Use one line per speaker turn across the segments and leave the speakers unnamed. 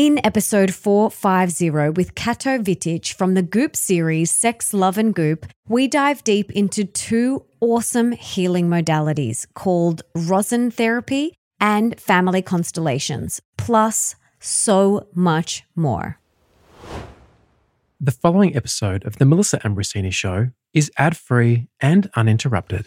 In episode 450 with Kato Wittich from the Goop series Sex, Love and Goop, we dive deep into two awesome healing modalities called Rosen therapy and family constellations, plus so much more.
The following episode of The Melissa Ambrosini Show is ad free and uninterrupted.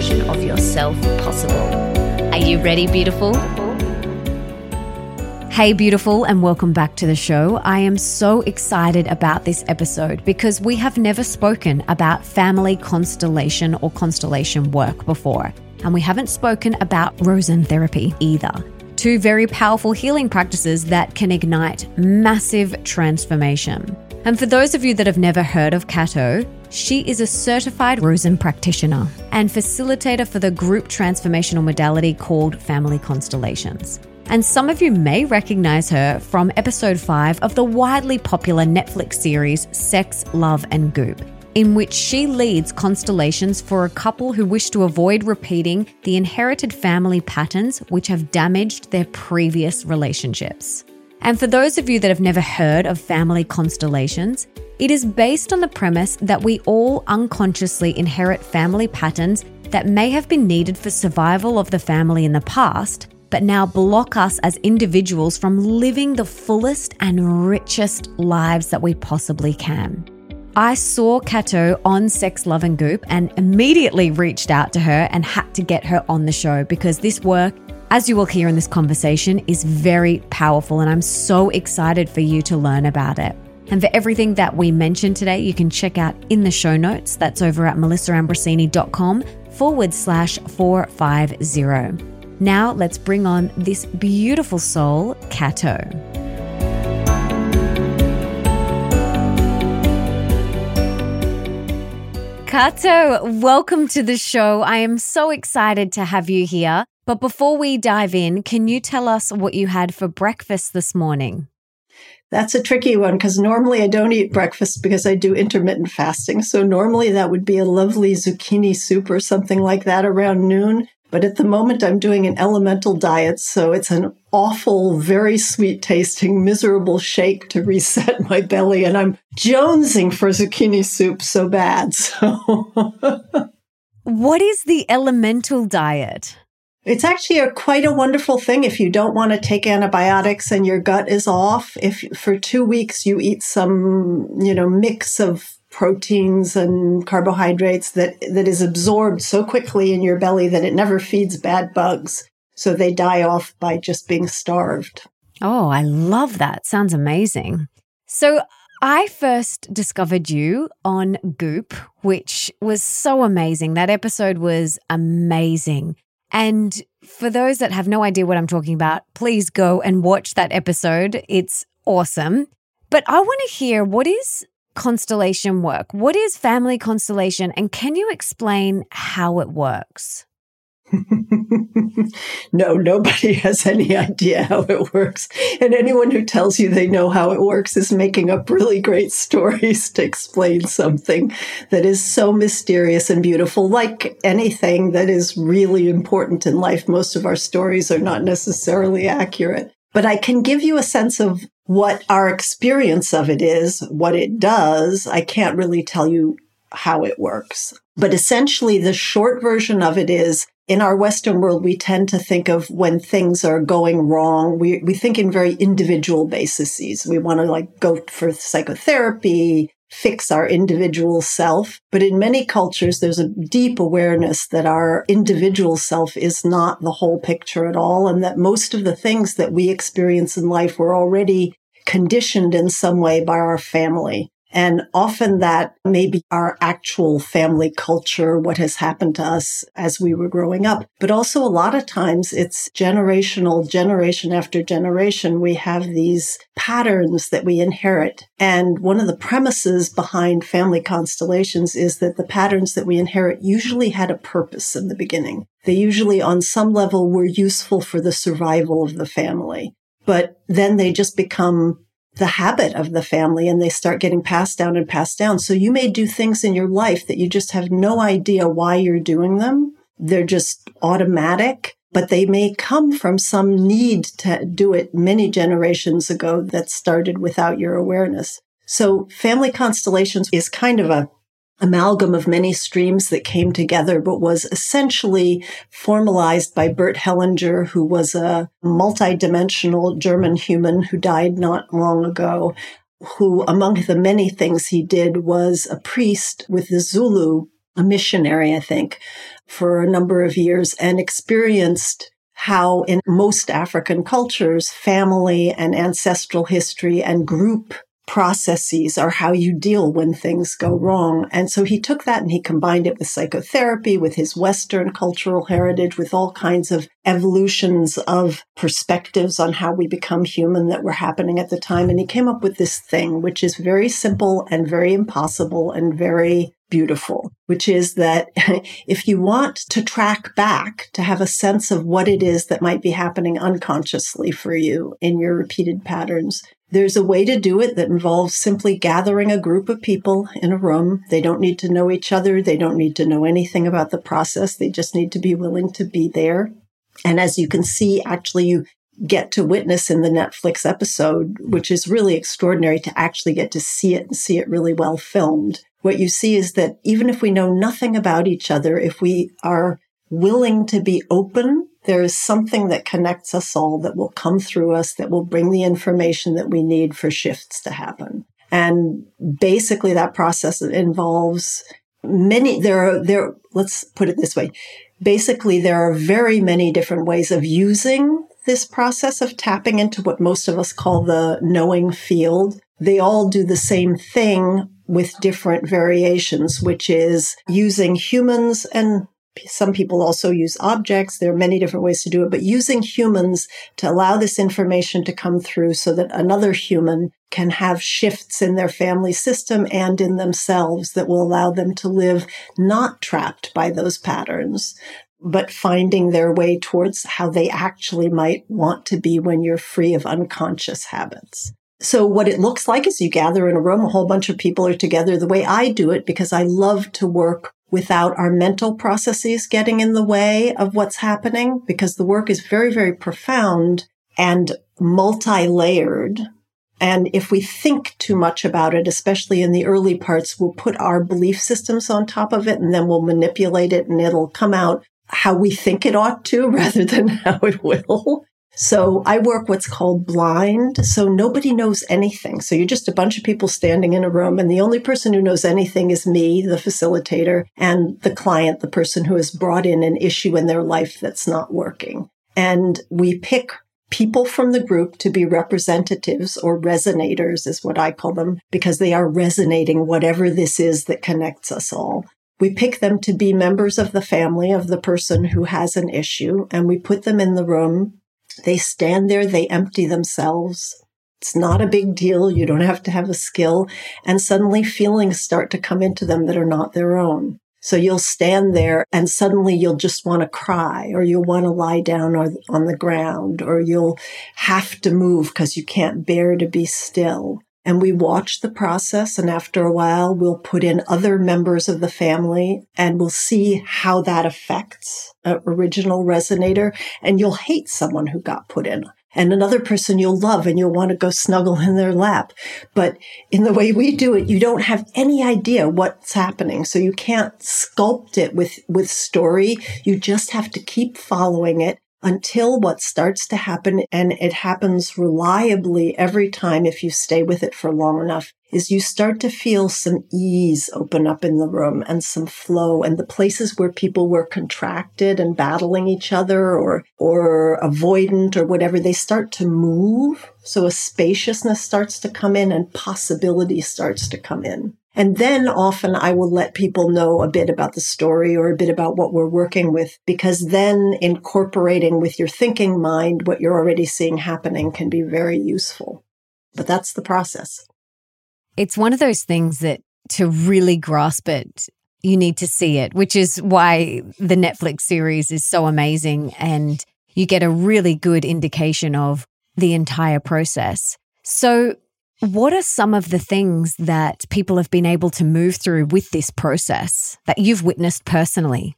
version of yourself possible. Are you ready, beautiful? Hey, beautiful, and welcome back to the show. I am so excited about this episode because we have never spoken about family constellation or constellation work before. And we haven't spoken about Rosen therapy either. Two very powerful healing practices that can ignite massive transformation. And for those of you that have never heard of Kato, she is a certified Rosen practitioner and facilitator for the group transformational modality called Family Constellations. And some of you may recognize her from episode 5 of the widely popular Netflix series Sex, Love, and Goop, in which she leads constellations for a couple who wish to avoid repeating the inherited family patterns which have damaged their previous relationships. And for those of you that have never heard of family constellations, it is based on the premise that we all unconsciously inherit family patterns that may have been needed for survival of the family in the past, but now block us as individuals from living the fullest and richest lives that we possibly can. I saw Kato on Sex, Love and Goop and immediately reached out to her and had to get her on the show because this work as you will hear in this conversation, is very powerful, and I'm so excited for you to learn about it. And for everything that we mentioned today, you can check out in the show notes. That's over at melissaambrosini.com forward slash 450. Now let's bring on this beautiful soul, Kato. Kato, welcome to the show. I am so excited to have you here. But before we dive in, can you tell us what you had for breakfast this morning?
That's a tricky one because normally I don't eat breakfast because I do intermittent fasting. So normally that would be a lovely zucchini soup or something like that around noon. But at the moment I'm doing an elemental diet. So it's an awful, very sweet tasting, miserable shake to reset my belly. And I'm jonesing for zucchini soup so bad. So.
what is the elemental diet?
It's actually a quite a wonderful thing if you don't want to take antibiotics and your gut is off. If for two weeks you eat some, you know, mix of proteins and carbohydrates that, that is absorbed so quickly in your belly that it never feeds bad bugs. So they die off by just being starved.
Oh, I love that. Sounds amazing. So I first discovered you on Goop, which was so amazing. That episode was amazing. And for those that have no idea what I'm talking about, please go and watch that episode. It's awesome. But I want to hear what is constellation work? What is family constellation? And can you explain how it works?
no, nobody has any idea how it works. And anyone who tells you they know how it works is making up really great stories to explain something that is so mysterious and beautiful. Like anything that is really important in life, most of our stories are not necessarily accurate. But I can give you a sense of what our experience of it is, what it does. I can't really tell you how it works. But essentially, the short version of it is in our Western world, we tend to think of when things are going wrong, we, we think in very individual bases. We want to like go for psychotherapy, fix our individual self. But in many cultures, there's a deep awareness that our individual self is not the whole picture at all. And that most of the things that we experience in life were already conditioned in some way by our family. And often that may be our actual family culture, what has happened to us as we were growing up. But also a lot of times it's generational, generation after generation. We have these patterns that we inherit. And one of the premises behind family constellations is that the patterns that we inherit usually had a purpose in the beginning. They usually on some level were useful for the survival of the family. But then they just become the habit of the family and they start getting passed down and passed down. So you may do things in your life that you just have no idea why you're doing them. They're just automatic, but they may come from some need to do it many generations ago that started without your awareness. So family constellations is kind of a amalgam of many streams that came together, but was essentially formalized by Bert Hellinger, who was a multidimensional German human who died not long ago, who among the many things he did was a priest with the Zulu, a missionary, I think, for a number of years and experienced how in most African cultures, family and ancestral history and group processes are how you deal when things go mm-hmm. wrong. And so he took that and he combined it with psychotherapy, with his Western cultural heritage, with all kinds of evolutions of perspectives on how we become human that were happening at the time. And he came up with this thing, which is very simple and very impossible and very beautiful, which is that if you want to track back to have a sense of what it is that might be happening unconsciously for you in your repeated patterns, there's a way to do it that involves simply gathering a group of people in a room. They don't need to know each other. They don't need to know anything about the process. They just need to be willing to be there. And as you can see, actually, you get to witness in the Netflix episode, which is really extraordinary to actually get to see it and see it really well filmed. What you see is that even if we know nothing about each other, if we are willing to be open there is something that connects us all that will come through us that will bring the information that we need for shifts to happen. And basically that process involves many, there are, there, let's put it this way. Basically, there are very many different ways of using this process of tapping into what most of us call the knowing field. They all do the same thing with different variations, which is using humans and some people also use objects. There are many different ways to do it, but using humans to allow this information to come through so that another human can have shifts in their family system and in themselves that will allow them to live not trapped by those patterns, but finding their way towards how they actually might want to be when you're free of unconscious habits. So what it looks like is you gather in a room, a whole bunch of people are together the way I do it because I love to work without our mental processes getting in the way of what's happening because the work is very, very profound and multi-layered. And if we think too much about it, especially in the early parts, we'll put our belief systems on top of it and then we'll manipulate it and it'll come out how we think it ought to rather than how it will. So I work what's called blind. So nobody knows anything. So you're just a bunch of people standing in a room and the only person who knows anything is me, the facilitator and the client, the person who has brought in an issue in their life that's not working. And we pick people from the group to be representatives or resonators is what I call them because they are resonating whatever this is that connects us all. We pick them to be members of the family of the person who has an issue and we put them in the room they stand there, they empty themselves. It's not a big deal. You don't have to have a skill. And suddenly feelings start to come into them that are not their own. So you'll stand there and suddenly you'll just want to cry or you'll want to lie down on the ground or you'll have to move because you can't bear to be still and we watch the process. And after a while, we'll put in other members of the family and we'll see how that affects an original resonator. And you'll hate someone who got put in and another person you'll love and you'll want to go snuggle in their lap. But in the way we do it, you don't have any idea what's happening. So you can't sculpt it with, with story. You just have to keep following it until what starts to happen, and it happens reliably every time if you stay with it for long enough, is you start to feel some ease open up in the room and some flow and the places where people were contracted and battling each other or or avoidant or whatever they start to move. So a spaciousness starts to come in and possibility starts to come in and then often I will let people know a bit about the story or a bit about what we're working with, because then incorporating with your thinking mind what you're already seeing happening can be very useful. But that's the process.
It's one of those things that to really grasp it, you need to see it, which is why the Netflix series is so amazing. And you get a really good indication of the entire process. So, what are some of the things that people have been able to move through with this process that you've witnessed personally?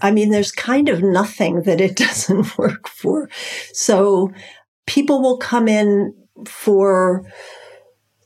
I mean, there's kind of nothing that it doesn't work for. So people will come in for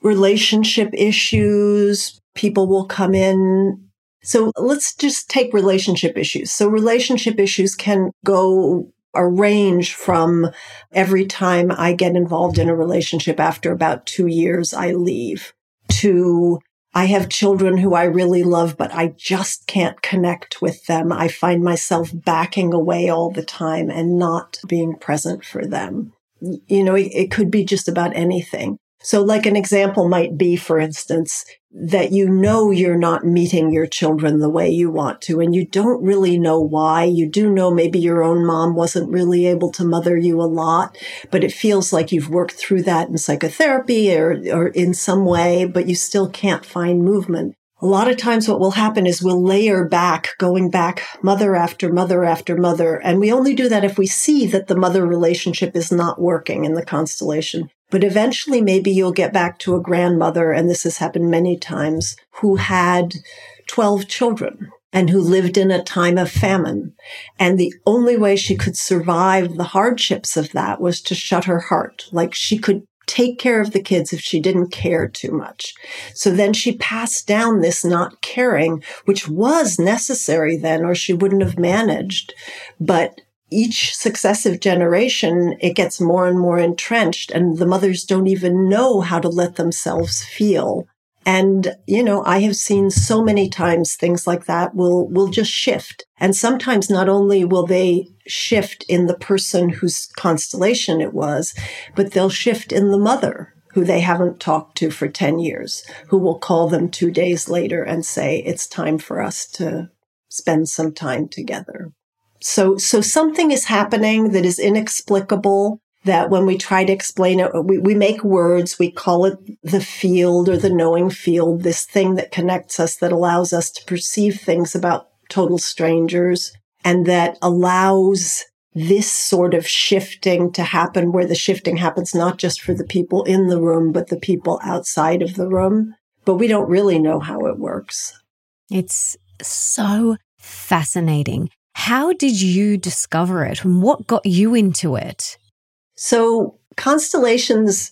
relationship issues. People will come in. So let's just take relationship issues. So relationship issues can go a range from every time I get involved in a relationship after about two years, I leave to I have children who I really love, but I just can't connect with them. I find myself backing away all the time and not being present for them. You know, it, could be just about anything. So like an example might be, for instance, that you know you're not meeting your children the way you want to, and you don't really know why. You do know maybe your own mom wasn't really able to mother you a lot, but it feels like you've worked through that in psychotherapy or, or in some way, but you still can't find movement. A lot of times what will happen is we'll layer back, going back mother after mother after mother. And we only do that if we see that the mother relationship is not working in the constellation. But eventually, maybe you'll get back to a grandmother, and this has happened many times, who had 12 children and who lived in a time of famine. And the only way she could survive the hardships of that was to shut her heart. Like she could take care of the kids if she didn't care too much. So then she passed down this not caring, which was necessary then, or she wouldn't have managed. But each successive generation, it gets more and more entrenched and the mothers don't even know how to let themselves feel. And, you know, I have seen so many times things like that will, will just shift. And sometimes not only will they shift in the person whose constellation it was, but they'll shift in the mother who they haven't talked to for 10 years, who will call them two days later and say, it's time for us to spend some time together. So, so something is happening that is inexplicable that when we try to explain it, we, we make words, we call it the field or the knowing field, this thing that connects us, that allows us to perceive things about total strangers and that allows this sort of shifting to happen where the shifting happens not just for the people in the room, but the people outside of the room. But we don't really know how it works.
It's so fascinating. How did you discover it and what got you into it?
So, constellations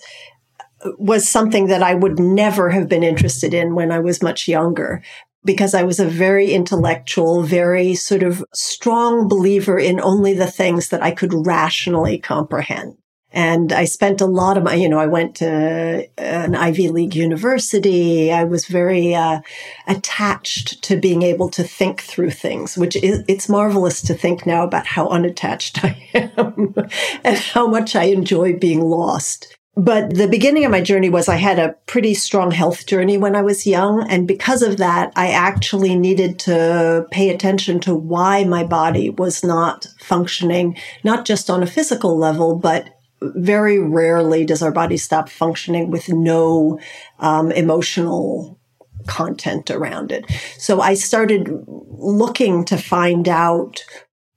uh, was something that I would never have been interested in when I was much younger because I was a very intellectual, very sort of strong believer in only the things that I could rationally comprehend. And I spent a lot of my, you know, I went to an Ivy League university. I was very uh, attached to being able to think through things, which is, it's marvelous to think now about how unattached I am and how much I enjoy being lost. But the beginning of my journey was I had a pretty strong health journey when I was young. And because of that, I actually needed to pay attention to why my body was not functioning, not just on a physical level, but very rarely does our body stop functioning with no um, emotional content around it. So I started looking to find out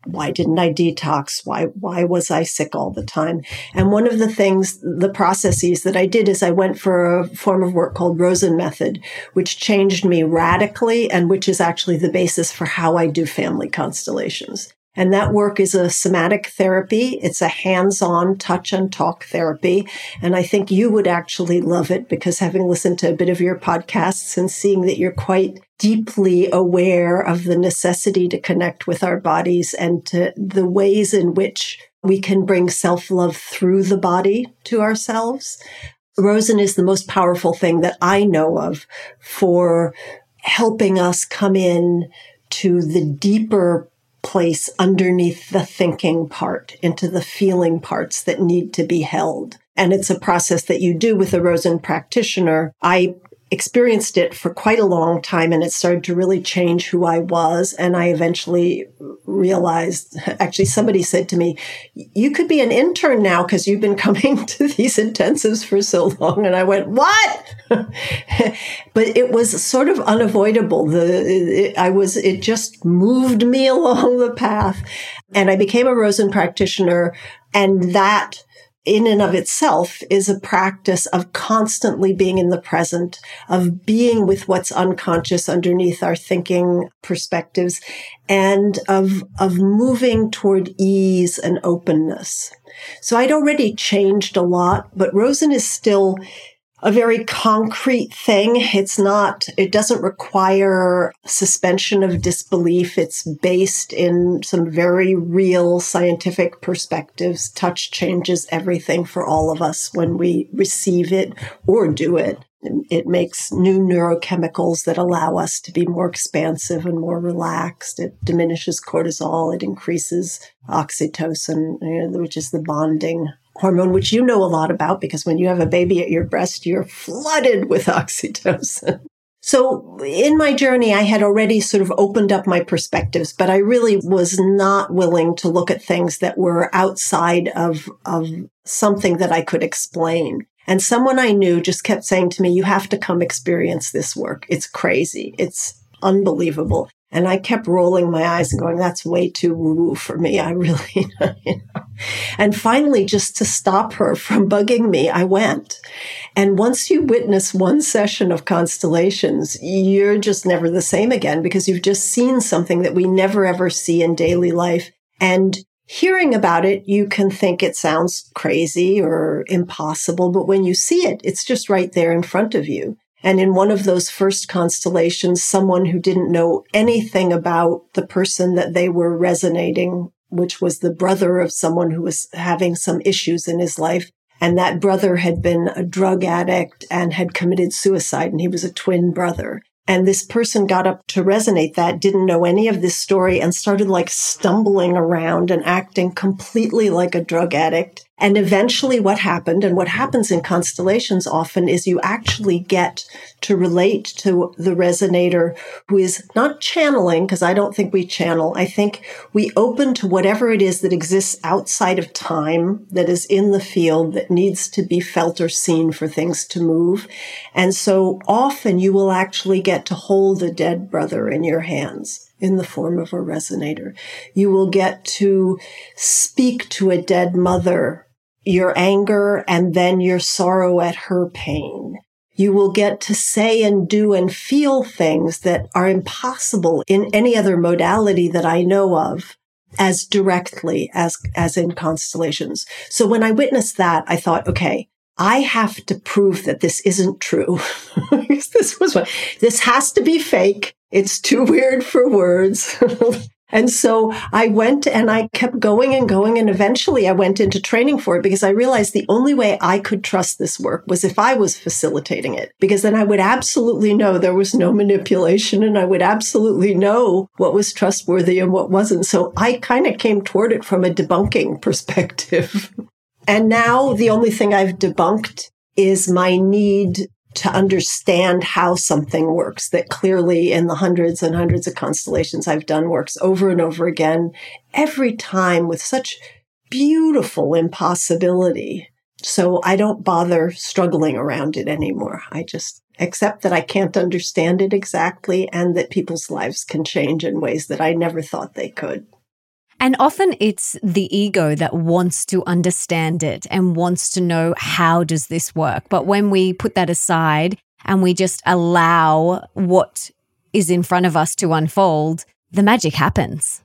why didn't I detox? Why, why was I sick all the time? And one of the things, the processes that I did is I went for a form of work called Rosen method, which changed me radically and which is actually the basis for how I do family constellations. And that work is a somatic therapy. It's a hands-on touch and talk therapy. And I think you would actually love it because having listened to a bit of your podcasts and seeing that you're quite deeply aware of the necessity to connect with our bodies and to the ways in which we can bring self-love through the body to ourselves. Rosen is the most powerful thing that I know of for helping us come in to the deeper place underneath the thinking part into the feeling parts that need to be held. And it's a process that you do with a Rosen practitioner. I experienced it for quite a long time and it started to really change who I was. And I eventually realized, actually, somebody said to me, you could be an intern now because you've been coming to these intensives for so long. And I went, what? but it was sort of unavoidable. The, it, I was, it just moved me along the path and I became a Rosen practitioner and that in and of itself is a practice of constantly being in the present, of being with what's unconscious underneath our thinking perspectives, and of, of moving toward ease and openness. So I'd already changed a lot, but Rosen is still a very concrete thing. It's not, it doesn't require suspension of disbelief. It's based in some very real scientific perspectives. Touch changes everything for all of us when we receive it or do it. It makes new neurochemicals that allow us to be more expansive and more relaxed. It diminishes cortisol. It increases oxytocin, which is the bonding hormone, which you know a lot about because when you have a baby at your breast, you're flooded with oxytocin. So in my journey, I had already sort of opened up my perspectives, but I really was not willing to look at things that were outside of, of something that I could explain. And someone I knew just kept saying to me, you have to come experience this work. It's crazy. It's unbelievable. And I kept rolling my eyes and going, that's way too woo woo for me. I really, you know. And finally, just to stop her from bugging me, I went. And once you witness one session of constellations, you're just never the same again because you've just seen something that we never ever see in daily life. And hearing about it, you can think it sounds crazy or impossible. But when you see it, it's just right there in front of you. And in one of those first constellations, someone who didn't know anything about the person that they were resonating, which was the brother of someone who was having some issues in his life. And that brother had been a drug addict and had committed suicide, and he was a twin brother. And this person got up to resonate that, didn't know any of this story, and started like stumbling around and acting completely like a drug addict and eventually what happened and what happens in constellations often is you actually get to relate to the resonator who is not channeling, because I don't think we channel. I think we open to whatever it is that exists outside of time that is in the field that needs to be felt or seen for things to move. And so often you will actually get to hold a dead brother in your hands in the form of a resonator. You will get to speak to a dead mother your anger and then your sorrow at her pain. You will get to say and do and feel things that are impossible in any other modality that I know of as directly as, as in constellations. So when I witnessed that, I thought, okay, I have to prove that this isn't true. this was what, this has to be fake. It's too weird for words. And so I went and I kept going and going. And eventually I went into training for it because I realized the only way I could trust this work was if I was facilitating it, because then I would absolutely know there was no manipulation and I would absolutely know what was trustworthy and what wasn't. So I kind of came toward it from a debunking perspective. and now the only thing I've debunked is my need to understand how something works that clearly in the hundreds and hundreds of constellations I've done works over and over again, every time with such beautiful impossibility. So I don't bother struggling around it anymore. I just accept that I can't understand it exactly and that people's lives can change in ways that I never thought they could.
And often it's the ego that wants to understand it and wants to know how does this work. But when we put that aside and we just allow what is in front of us to unfold, the magic happens.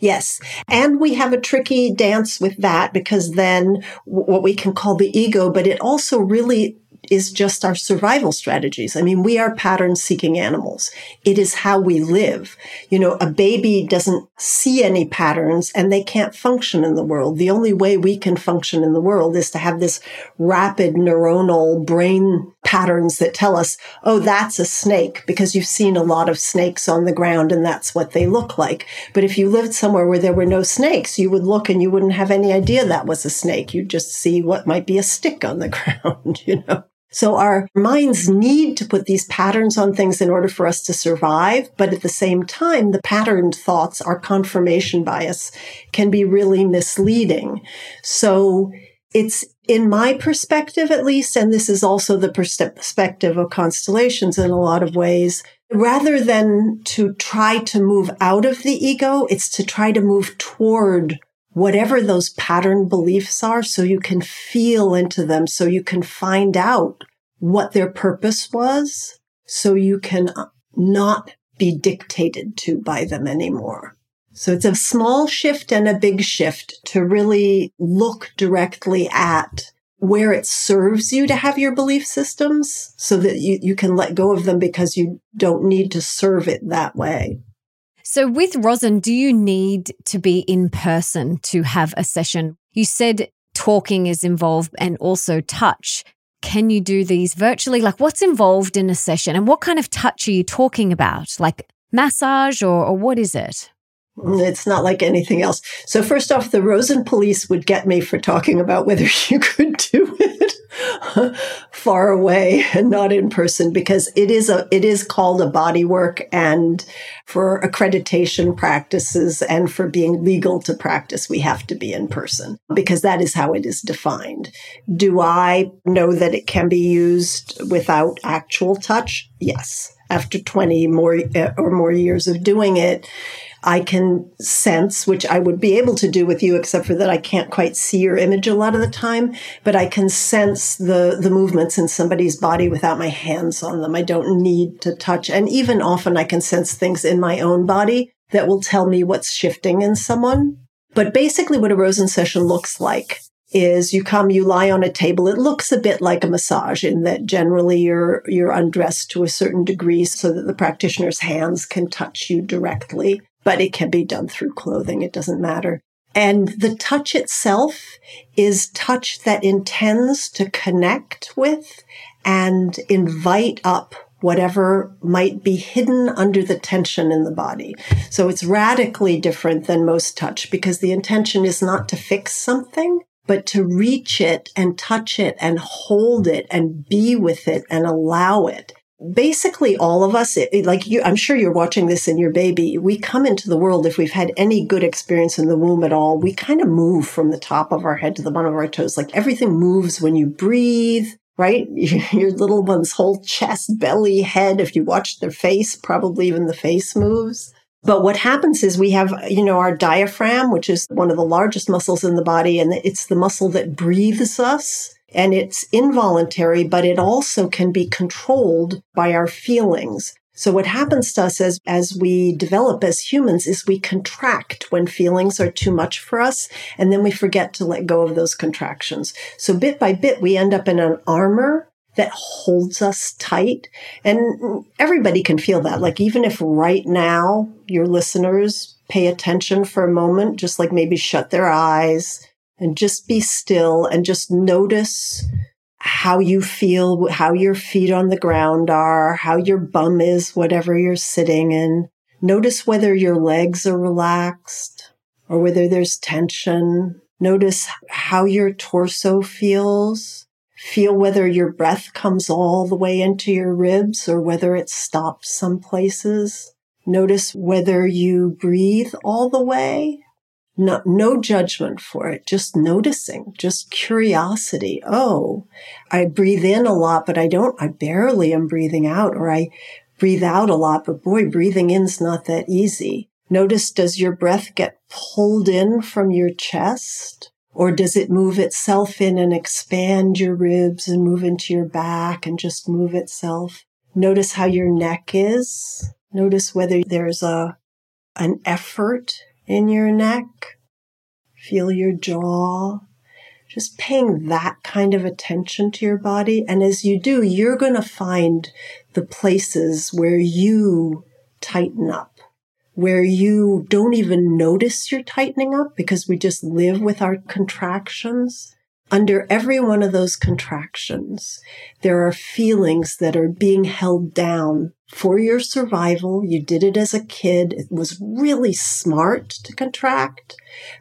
Yes. And we have a tricky dance with that because then what we can call the ego, but it also really is just our survival strategies. I mean, we are pattern seeking animals. It is how we live. You know, a baby doesn't see any patterns and they can't function in the world. The only way we can function in the world is to have this rapid neuronal brain patterns that tell us, oh, that's a snake because you've seen a lot of snakes on the ground and that's what they look like. But if you lived somewhere where there were no snakes, you would look and you wouldn't have any idea that was a snake. You'd just see what might be a stick on the ground, you know? So our minds need to put these patterns on things in order for us to survive. But at the same time, the patterned thoughts, our confirmation bias can be really misleading. So it's in my perspective, at least, and this is also the perspective of constellations in a lot of ways, rather than to try to move out of the ego, it's to try to move toward whatever those pattern beliefs are so you can feel into them, so you can find out what their purpose was, so you can uh, not be dictated to by them anymore. So it's a small shift and a big shift to really look directly at where it serves you to have your belief systems so that you, you can let go of them because you don't need to serve it that way.
So, with Rosen, do you need to be in person to have a session? You said talking is involved and also touch. Can you do these virtually? Like, what's involved in a session and what kind of touch are you talking about? Like massage or, or what is it?
It's not like anything else. So first off, the Rosen police would get me for talking about whether you could do it far away and not in person because it is a it is called a body work and for accreditation practices and for being legal to practice we have to be in person because that is how it is defined. Do I know that it can be used without actual touch? Yes. After 20 more or more years of doing it, I can sense, which I would be able to do with you, except for that I can't quite see your image a lot of the time, but I can sense the, the movements in somebody's body without my hands on them. I don't need to touch. And even often I can sense things in my own body that will tell me what's shifting in someone. But basically what a Rosen session looks like is you come, you lie on a table. It looks a bit like a massage in that generally you're, you're undressed to a certain degree so that the practitioner's hands can touch you directly but it can be done through clothing. It doesn't matter. And the touch itself is touch that intends to connect with and invite up whatever might be hidden under the tension in the body. So it's radically different than most touch because the intention is not to fix something, but to reach it and touch it and hold it and be with it and allow it basically all of us it, like you i'm sure you're watching this in your baby we come into the world if we've had any good experience in the womb at all we kind of move from the top of our head to the bottom of our toes. Like everything moves when you breathe right? Your little one's whole chest belly head if you watch their face probably even the face moves. But what happens is we have, you know, our diaphragm, which is one of the largest muscles in the body, and it's the muscle that breathes us and it's involuntary, but it also can be controlled by our feelings. So what happens to us as, as we develop as humans is we contract when feelings are too much for us. And then we forget to let go of those contractions. So bit by bit, we end up in an armor that holds us tight. And everybody can feel that. Like even if right now your listeners pay attention for a moment, just like maybe shut their eyes and just be still and just notice how you feel, how your feet on the ground are, how your bum is, whatever you're sitting in. Notice whether your legs are relaxed or whether there's tension. Notice how your torso feels. Feel whether your breath comes all the way into your ribs or whether it stops some places. Notice whether you breathe all the way no, no judgment for it, just noticing, just curiosity. Oh, I breathe in a lot, but I don't, I barely am breathing out, or I breathe out a lot, but boy, breathing in's not that easy. Notice, does your breath get pulled in from your chest? Or does it move itself in and expand your ribs and move into your back and just move itself? Notice how your neck is. Notice whether there's a, an effort in your neck. Feel your jaw. just paying that kind of attention to your body. And as you do, you're going to find the places where you tighten up, where you don't even notice you're tightening up because we just live with our contractions. Under every one of those contractions, there are feelings that are being held down for your survival. You did it as a kid. It was really smart to contract.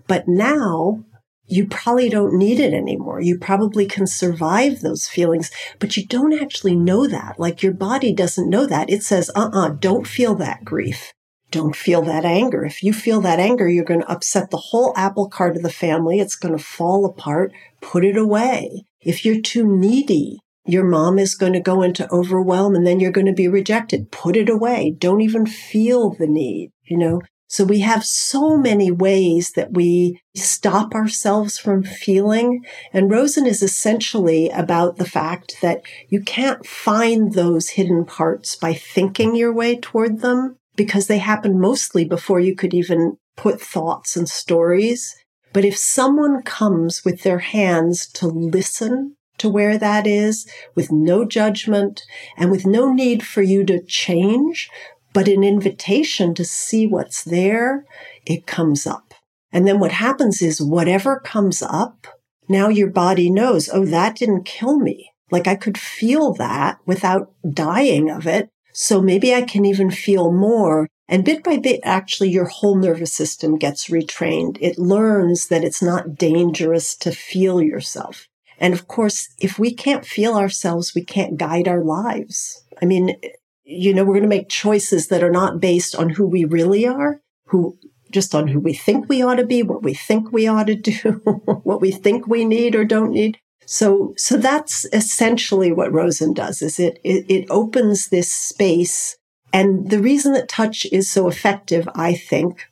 But now you probably don't need it anymore. You probably can survive those feelings, but you don't actually know that. Like your body doesn't know that. It says, uh uh-uh, uh, do not feel that grief. Don't feel that anger. If you feel that anger, you're going to upset the whole apple cart of the family. It's going to fall apart. Put it away. If you're too needy, your mom is going to go into overwhelm and then you're going to be rejected. Put it away. Don't even feel the need, you know? So we have so many ways that we stop ourselves from feeling. And Rosen is essentially about the fact that you can't find those hidden parts by thinking your way toward them because they happen mostly before you could even put thoughts and stories. But if someone comes with their hands to listen to where that is with no judgment and with no need for you to change, but an invitation to see what's there, it comes up. And then what happens is whatever comes up, now your body knows, oh, that didn't kill me. Like I could feel that without dying of it. So maybe I can even feel more. And bit by bit, actually, your whole nervous system gets retrained. It learns that it's not dangerous to feel yourself. And of course, if we can't feel ourselves, we can't guide our lives. I mean, you know, we're going to make choices that are not based on who we really are, who just on who we think we ought to be, what we think we ought to do, what we think we need or don't need. So, so that's essentially what Rosen does is it, it, it opens this space. And the reason that touch is so effective, I think,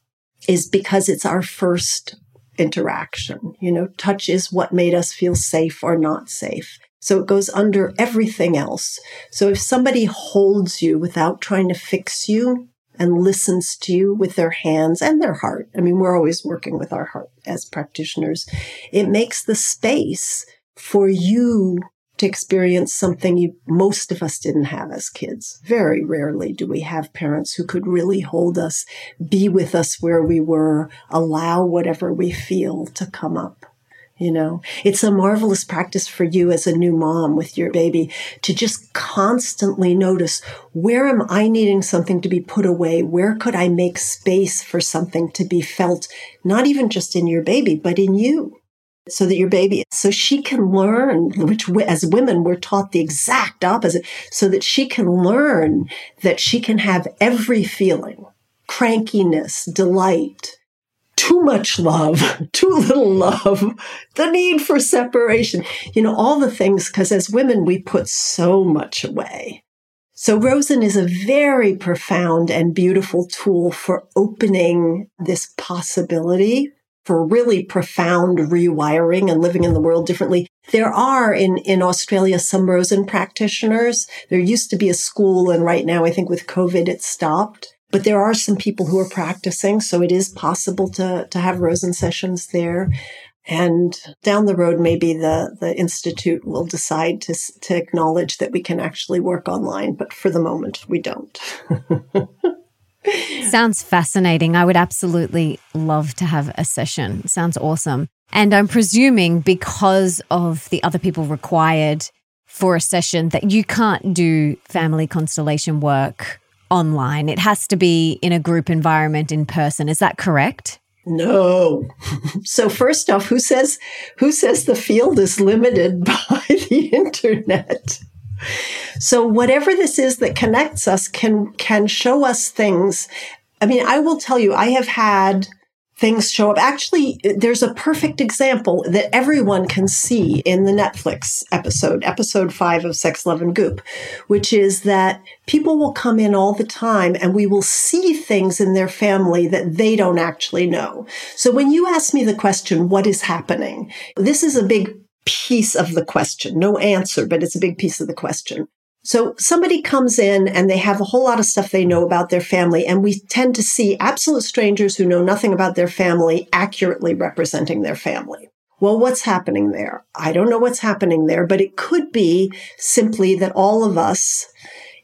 is because it's our first interaction. You know, touch is what made us feel safe or not safe. So it goes under everything else. So if somebody holds you without trying to fix you and listens to you with their hands and their heart, I mean, we're always working with our heart as practitioners, it makes the space for you to experience something you, most of us didn't have as kids. Very rarely do we have parents who could really hold us, be with us where we were, allow whatever we feel to come up. You know, it's a marvelous practice for you as a new mom with your baby to just constantly notice where am I needing something to be put away? Where could I make space for something to be felt, not even just in your baby, but in you? So that your baby, so she can learn, which as women, we're taught the exact opposite, so that she can learn that she can have every feeling, crankiness, delight, too much love, too little love, the need for separation, you know, all the things, because as women, we put so much away. So Rosen is a very profound and beautiful tool for opening this possibility for really profound rewiring and living in the world differently. There are in, in Australia some Rosen practitioners. There used to be a school and right now I think with COVID it stopped. But there are some people who are practicing, so it is possible to, to have Rosen sessions there. And down the road, maybe the, the Institute will decide to, to acknowledge that we can actually work online. But for the moment, we don't.
Sounds fascinating. I would absolutely love to have a session. Sounds awesome. And I'm presuming because of the other people required for a session that you can't do family constellation work online. It has to be in a group environment in person. Is that correct?
No. So first off, who says who says the field is limited by the internet? So whatever this is that connects us can can show us things. I mean, I will tell you, I have had things show up. Actually, there's a perfect example that everyone can see in the Netflix episode, episode five of Sex, Love, and Goop, which is that people will come in all the time and we will see things in their family that they don't actually know. So when you ask me the question, what is happening? This is a big piece of the question. No answer, but it's a big piece of the question. So somebody comes in and they have a whole lot of stuff they know about their family. And we tend to see absolute strangers who know nothing about their family accurately representing their family. Well, what's happening there? I don't know what's happening there, but it could be simply that all of us,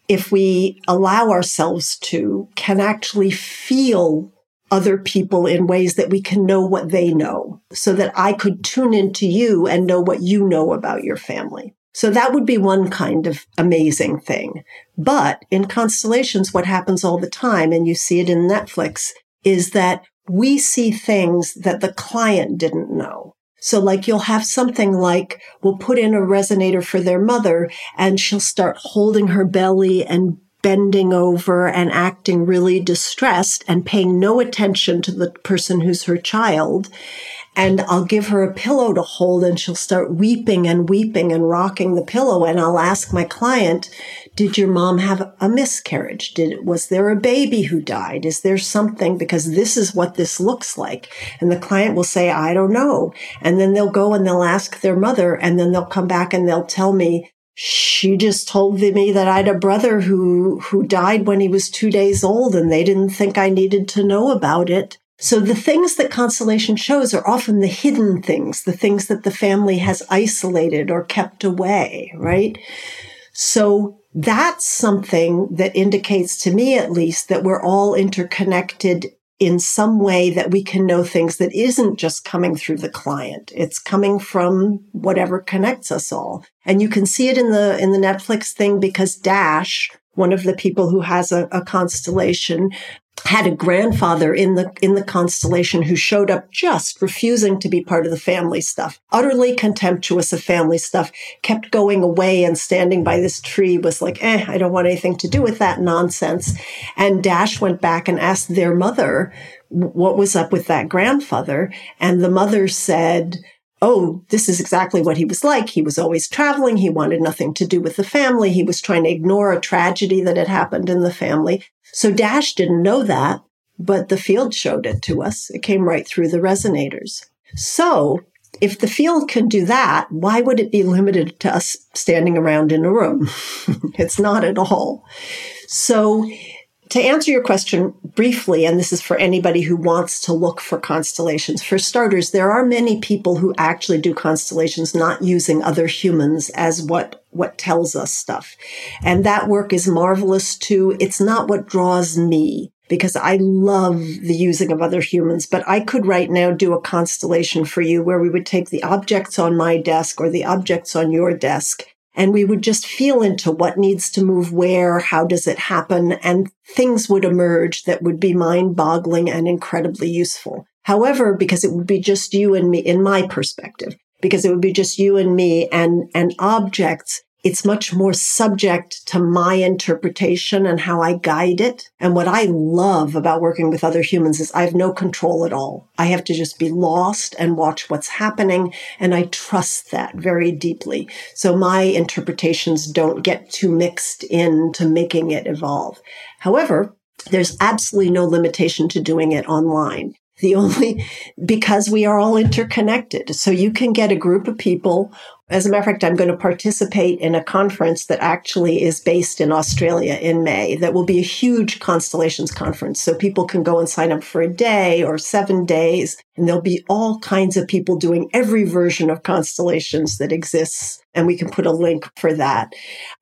if we allow ourselves to, can actually feel other people in ways that we can know what they know so that I could tune into you and know what you know about your family. So that would be one kind of amazing thing. But in constellations, what happens all the time, and you see it in Netflix, is that we see things that the client didn't know. So like you'll have something like we'll put in a resonator for their mother and she'll start holding her belly and bending over and acting really distressed and paying no attention to the person who's her child. And I'll give her a pillow to hold and she'll start weeping and weeping and rocking the pillow. And I'll ask my client, did your mom have a miscarriage? Did, was there a baby who died? Is there something? Because this is what this looks like. And the client will say, I don't know. And then they'll go and they'll ask their mother and then they'll come back and they'll tell me, she just told me that I had a brother who, who died when he was two days old and they didn't think I needed to know about it. So the things that constellation shows are often the hidden things, the things that the family has isolated or kept away, right? So that's something that indicates to me at least that we're all interconnected in some way that we can know things that isn't just coming through the client. It's coming from whatever connects us all. And you can see it in the, in the Netflix thing because Dash, one of the people who has a, a constellation, had a grandfather in the in the constellation who showed up just refusing to be part of the family stuff utterly contemptuous of family stuff kept going away and standing by this tree was like eh i don't want anything to do with that nonsense and dash went back and asked their mother what was up with that grandfather and the mother said oh, this is exactly what he was like. He was always traveling. He wanted nothing to do with the family. He was trying to ignore a tragedy that had happened in the family. So Dash didn't know that, but the field showed it to us. It came right through the resonators. So if the field can do that, why would it be limited to us standing around in a room? it's not at all. So to answer your question briefly, and this is for anybody who wants to look for constellations, for starters, there are many people who actually do constellations not using other humans as what, what tells us stuff. And that work is marvelous too. It's not what draws me because I love the using of other humans, but I could right now do a constellation for you where we would take the objects on my desk or the objects on your desk and we would just feel into what needs to move where, how does it happen, and things would emerge that would be mind boggling and incredibly useful. However, because it would be just you and me, in my perspective, because it would be just you and me and, and objects it's much more subject to my interpretation and how I guide it. And what I love about working with other humans is I have no control at all. I have to just be lost and watch what's happening. And I trust that very deeply. So my interpretations don't get too mixed into making it evolve. However, there's absolutely no limitation to doing it online. The only, because we are all interconnected. So you can get a group of people as a matter of fact, I'm going to participate in a conference that actually is based in Australia in May that will be a huge constellations conference. So people can go and sign up for a day or seven days. And there'll be all kinds of people doing every version of constellations that exists. And we can put a link for that.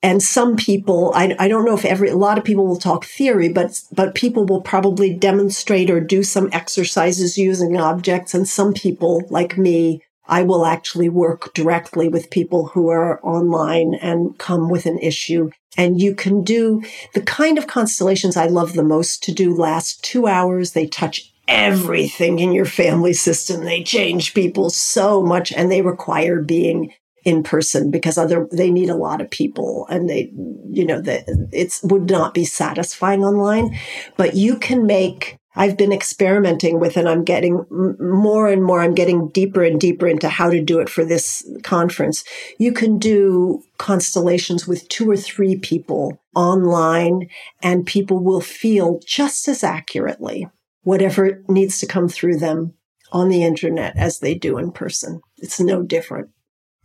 And some people, I, I don't know if every, a lot of people will talk theory, but, but people will probably demonstrate or do some exercises using objects. And some people like me I will actually work directly with people who are online and come with an issue. And you can do the kind of constellations I love the most to do last two hours. They touch everything in your family system. They change people so much and they require being in person because other they need a lot of people and they you know that it's would not be satisfying online but you can make I've been experimenting with, and I'm getting more and more, I'm getting deeper and deeper into how to do it for this conference. You can do constellations with two or three people online, and people will feel just as accurately whatever needs to come through them on the internet as they do in person. It's no different.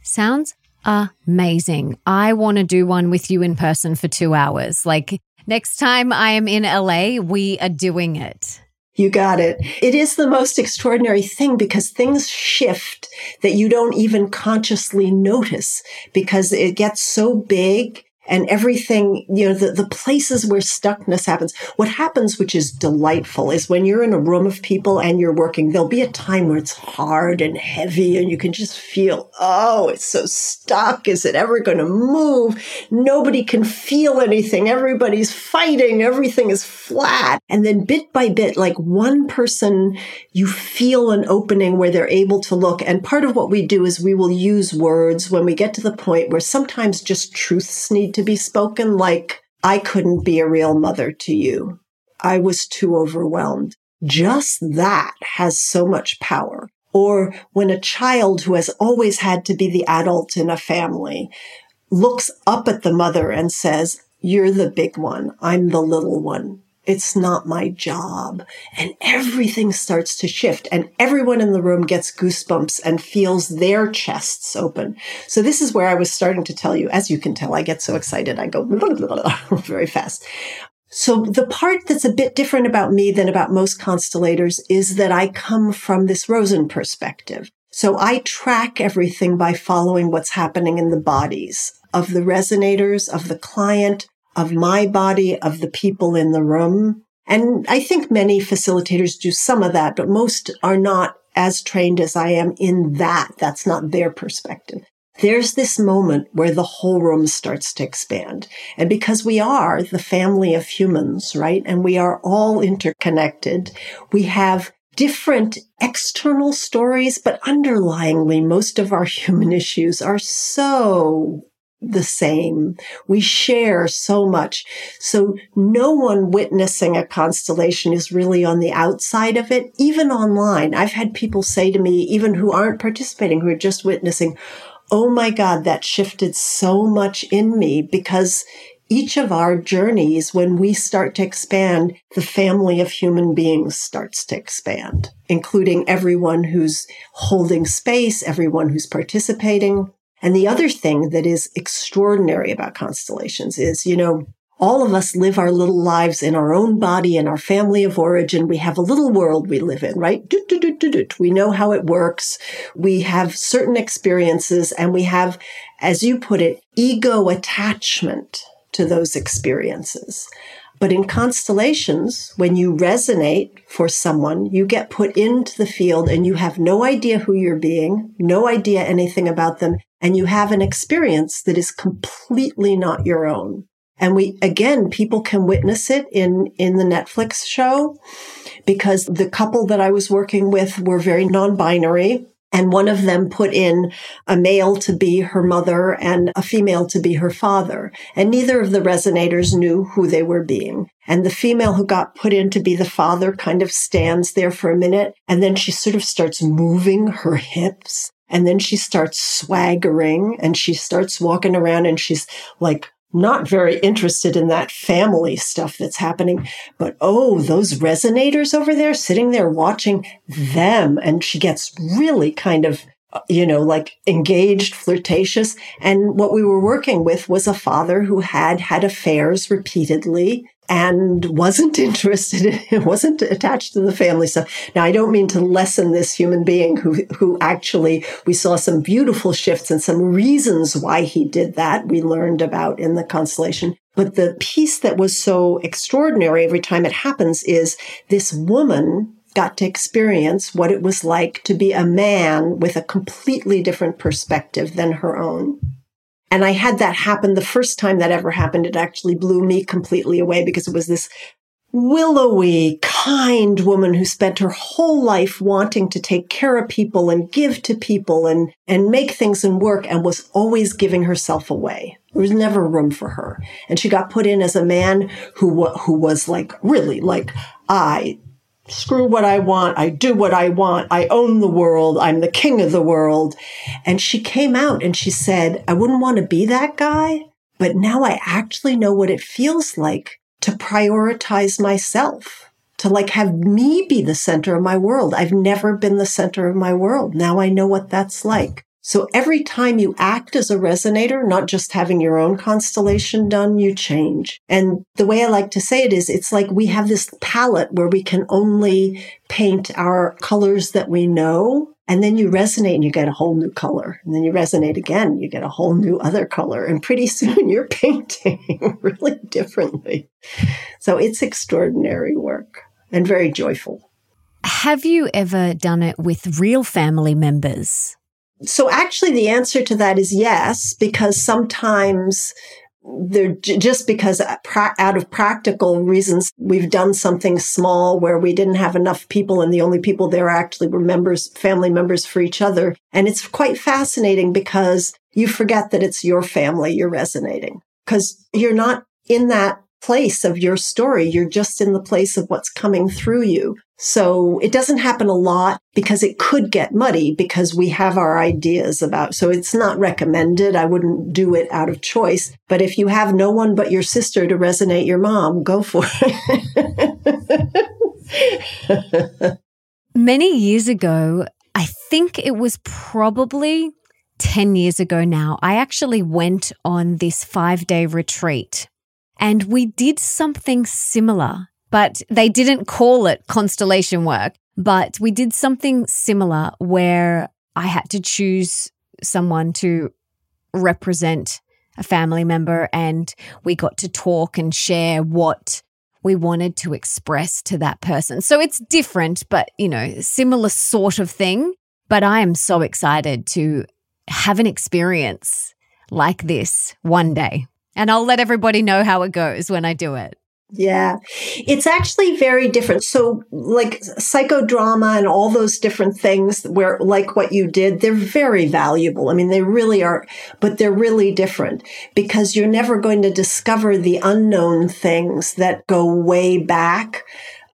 Sounds amazing. I want to do one with you in person for two hours. Like next time I am in LA, we are doing it.
You got it. It is the most extraordinary thing because things shift that you don't even consciously notice because it gets so big and everything, you know, the, the places where stuckness happens. What happens, which is delightful, is when you're in a room of people and you're working, there'll be a time where it's hard and heavy and you can just feel, oh, it's so stuck. Is it ever going to move? Nobody can feel anything. Everybody's fighting. Everything is flat. And then bit by bit, like one person, you feel an opening where they're able to look. And part of what we do is we will use words when we get to the point where sometimes just truths to be spoken like, I couldn't be a real mother to you. I was too overwhelmed. Just that has so much power. Or when a child who has always had to be the adult in a family looks up at the mother and says, you're the big one. I'm the little one. It's not my job. And everything starts to shift and everyone in the room gets goosebumps and feels their chests open. So this is where I was starting to tell you, as you can tell, I get so excited. I go very fast. So the part that's a bit different about me than about most constellators is that I come from this Rosen perspective. So I track everything by following what's happening in the bodies of the resonators, of the client, of my body, of the people in the room. And I think many facilitators do some of that, but most are not as trained as I am in that. That's not their perspective. There's this moment where the whole room starts to expand. And because we are the family of humans, right? And we are all interconnected, we have different external stories, but underlyingly, most of our human issues are so the same. We share so much. So no one witnessing a constellation is really on the outside of it, even online. I've had people say to me, even who aren't participating, who are just witnessing, Oh my God, that shifted so much in me because each of our journeys, when we start to expand, the family of human beings starts to expand, including everyone who's holding space, everyone who's participating. And the other thing that is extraordinary about constellations is, you know, all of us live our little lives in our own body and our family of origin. We have a little world we live in, right? We know how it works. We have certain experiences and we have, as you put it, ego attachment to those experiences. But in constellations, when you resonate for someone, you get put into the field and you have no idea who you're being, no idea anything about them and you have an experience that is completely not your own. And we, again, people can witness it in, in the Netflix show because the couple that I was working with were very non-binary. And one of them put in a male to be her mother and a female to be her father. And neither of the resonators knew who they were being. And the female who got put in to be the father kind of stands there for a minute and then she sort of starts moving her hips and then she starts swaggering and she starts walking around and she's like not very interested in that family stuff that's happening. But oh, those resonators over there sitting there watching them. And she gets really kind of uh, you know, like engaged, flirtatious. And what we were working with was a father who had had affairs repeatedly and wasn't interested in, wasn't attached to the family stuff. Now, I don't mean to lessen this human being who, who actually, we saw some beautiful shifts and some reasons why he did that we learned about in the constellation. But the piece that was so extraordinary every time it happens is this woman got to experience what it was like to be a man with a completely different perspective than her own. And I had that happen the first time that ever happened. It actually blew me completely away because it was this willowy, kind woman who spent her whole life wanting to take care of people and give to people and, and make things and work and was always giving herself away. There was never room for her. And she got put in as a man who, who was like, really like, I screw what I want. I do what I want. I own the world. I'm the king of the world. And she came out and she said, I wouldn't want to be that guy, but now I actually know what it feels like to prioritize myself, to like have me be the center of my world. I've never been the center of my world. Now I know what that's like. So every time you act as a resonator, not just having your own constellation done, you change. And the way I like to say it is, it's like we have this palette where we can only paint our colors that we know. And then you resonate and you get a whole new color. And then you resonate again, you get a whole new other color. And pretty soon you're painting really differently. So it's extraordinary work and very joyful.
Have you ever done it with real family members?
So actually the answer to that is yes, because sometimes they're just because uh, out of practical reasons, we've done something small where we didn't have enough people and the only people there actually were members, family members for each other. And it's quite fascinating because you forget that it's your family you're resonating because you're not in that place of your story. You're just in the place of what's coming through you. So it doesn't happen a lot because it could get muddy because we have our ideas about. So it's not recommended. I wouldn't do it out of choice. But if you have no one but your sister to resonate your mom, go for
it. Many years ago, I think it was probably 10 years ago now, I actually went on this five day retreat and we did something similar, but they didn't call it constellation work. But we did something similar where I had to choose someone to represent a family member and we got to talk and share what we wanted to express to that person. So it's different, but you know, similar sort of thing. But I am so excited to have an experience like this one day. And I'll let everybody know how it goes when I do it.
Yeah. It's actually very different. So like psychodrama and all those different things where like what you did, they're very valuable. I mean, they really are, but they're really different because you're never going to discover the unknown things that go way back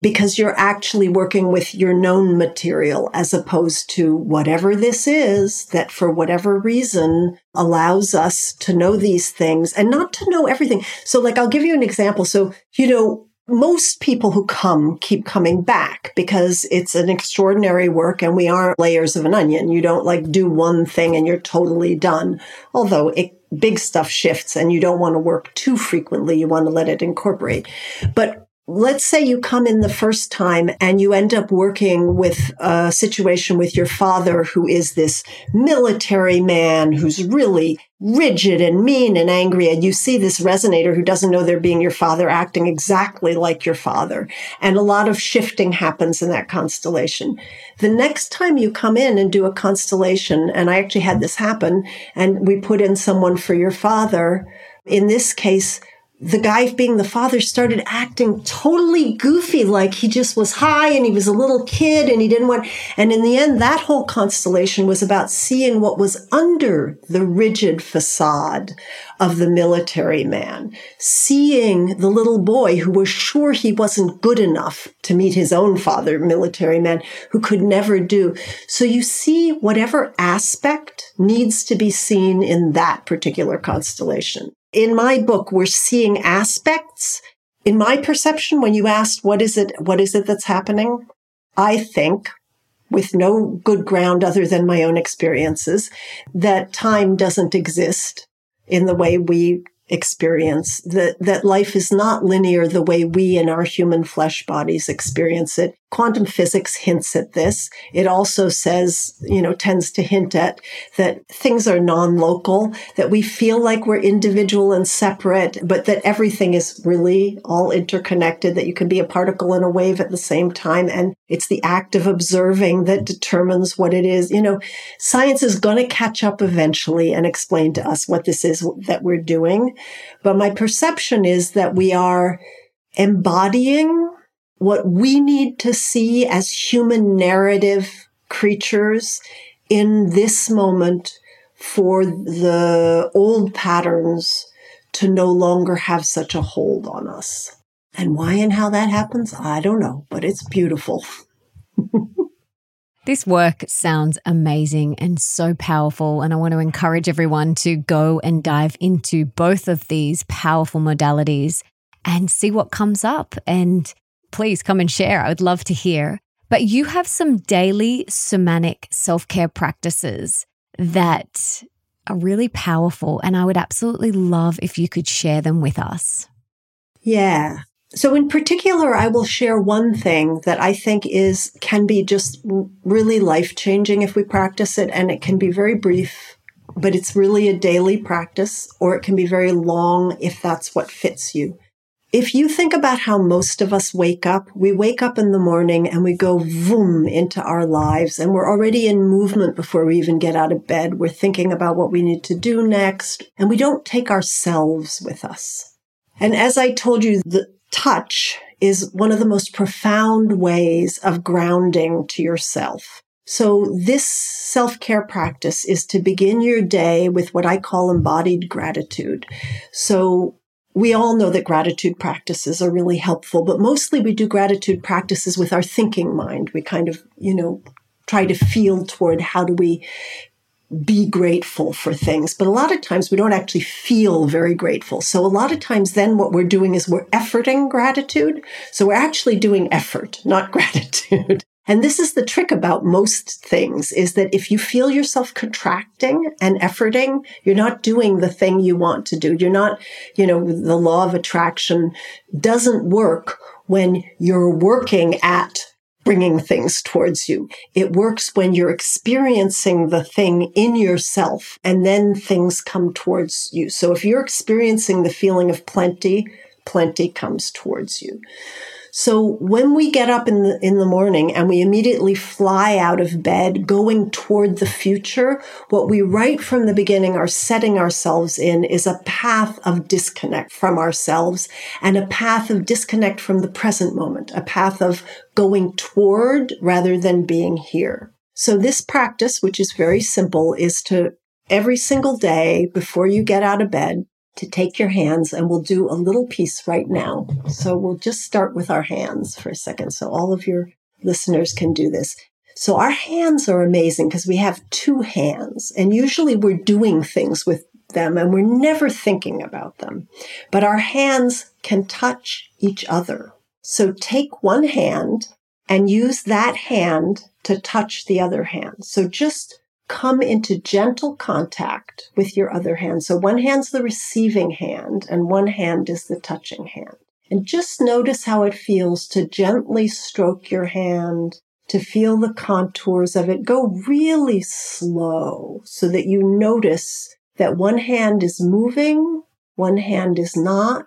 because you're actually working with your known material as opposed to whatever this is that for whatever reason allows us to know these things and not to know everything. So like, I'll give you an example. So, you know, most people who come keep coming back because it's an extraordinary work and we aren't layers of an onion. You don't like do one thing and you're totally done. Although it, big stuff shifts and you don't want to work too frequently. You want to let it incorporate. But let's say you come in the first time and you end up working with a situation with your father who is this military man who's really rigid and mean and angry. And you see this resonator who doesn't know they're being your father acting exactly like your father. And a lot of shifting happens in that constellation. The next time you come in and do a constellation, and I actually had this happen, and we put in someone for your father, in this case, the guy being the father started acting totally goofy, like he just was high and he was a little kid and he didn't want. And in the end, that whole constellation was about seeing what was under the rigid facade of the military man, seeing the little boy who was sure he wasn't good enough to meet his own father, military man, who could never do. So you see whatever aspect needs to be seen in that particular constellation in my book, we're seeing aspects. In my perception, when you asked, what is it, what is it that's happening? I think with no good ground other than my own experiences that time doesn't exist in the way we experience that that life is not linear the way we in our human flesh bodies experience it quantum physics hints at this. It also says you know tends to hint at that things are non-local that we feel like we're individual and separate but that everything is really all interconnected that you can be a particle and a wave at the same time and it's the act of observing that determines what it is. You know science is going to catch up eventually and explain to us what this is that we're doing but my perception is that we are embodying what we need to see as human narrative creatures in this moment for the old patterns to no longer have such a hold on us. And why and how that happens, I don't know, but it's beautiful.
This work sounds amazing and so powerful. And I want to encourage everyone to go and dive into both of these powerful modalities and see what comes up. And please come and share. I would love to hear. But you have some daily somatic self care practices that are really powerful. And I would absolutely love if you could share them with us.
Yeah. So in particular, I will share one thing that I think is, can be just really life changing if we practice it. And it can be very brief, but it's really a daily practice, or it can be very long if that's what fits you. If you think about how most of us wake up, we wake up in the morning and we go boom into our lives and we're already in movement before we even get out of bed. We're thinking about what we need to do next and we don't take ourselves with us. And as I told you, the touch is one of the most profound ways of grounding to yourself. So this self-care practice is to begin your day with what I call embodied gratitude. So we all know that gratitude practices are really helpful, but mostly we do gratitude practices with our thinking mind. We kind of, you know, try to feel toward how do we be grateful for things. But a lot of times we don't actually feel very grateful. So a lot of times then what we're doing is we're efforting gratitude. So we're actually doing effort, not gratitude. And this is the trick about most things is that if you feel yourself contracting and efforting, you're not doing the thing you want to do. You're not, you know, the law of attraction doesn't work when you're working at bringing things towards you. It works when you're experiencing the thing in yourself and then things come towards you. So if you're experiencing the feeling of plenty, plenty comes towards you. So when we get up in the, in the morning and we immediately fly out of bed going toward the future, what we right from the beginning are setting ourselves in is a path of disconnect from ourselves and a path of disconnect from the present moment, a path of going toward rather than being here. So this practice, which is very simple, is to every single day before you get out of bed, to take your hands and we'll do a little piece right now. So we'll just start with our hands for a second. So all of your listeners can do this. So our hands are amazing because we have two hands and usually we're doing things with them and we're never thinking about them, but our hands can touch each other. So take one hand and use that hand to touch the other hand. So just come into gentle contact with your other hand. So one hand's the receiving hand and one hand is the touching hand. And just notice how it feels to gently stroke your hand, to feel the contours of it. Go really slow so that you notice that one hand is moving, one hand is not.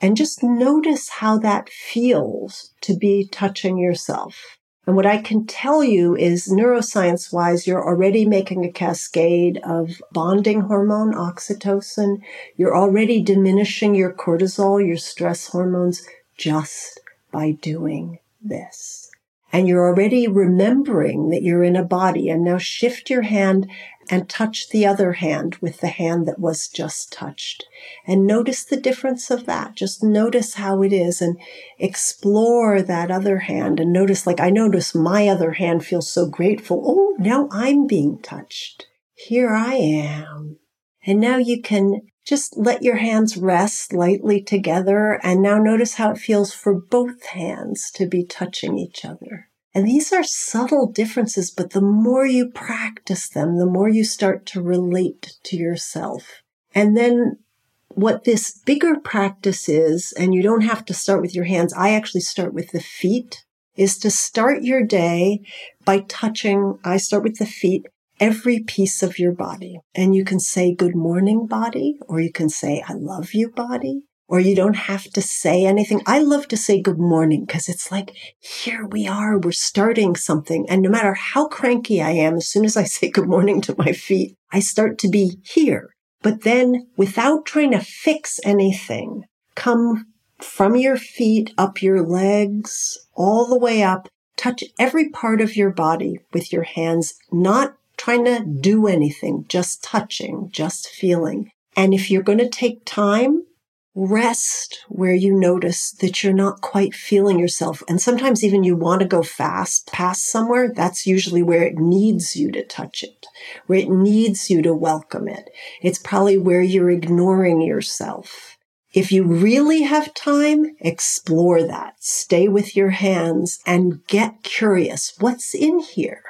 And just notice how that feels to be touching yourself. And what I can tell you is neuroscience wise, you're already making a cascade of bonding hormone, oxytocin. You're already diminishing your cortisol, your stress hormones just by doing this. And you're already remembering that you're in a body and now shift your hand and touch the other hand with the hand that was just touched. And notice the difference of that. Just notice how it is and explore that other hand and notice, like I notice my other hand feels so grateful. Oh, now I'm being touched. Here I am. And now you can just let your hands rest lightly together. And now notice how it feels for both hands to be touching each other. And these are subtle differences, but the more you practice them, the more you start to relate to yourself. And then what this bigger practice is, and you don't have to start with your hands. I actually start with the feet is to start your day by touching. I start with the feet, every piece of your body. And you can say good morning body, or you can say I love you body, or you don't have to say anything. I love to say good morning because it's like, here we are. We're starting something. And no matter how cranky I am, as soon as I say good morning to my feet, I start to be here. But then without trying to fix anything, come from your feet up your legs, all the way up, touch every part of your body with your hands, not trying to do anything, just touching, just feeling. And if you're going to take time, rest where you notice that you're not quite feeling yourself. And sometimes even you want to go fast past somewhere. That's usually where it needs you to touch it, where it needs you to welcome it. It's probably where you're ignoring yourself. If you really have time, explore that. Stay with your hands and get curious. What's in here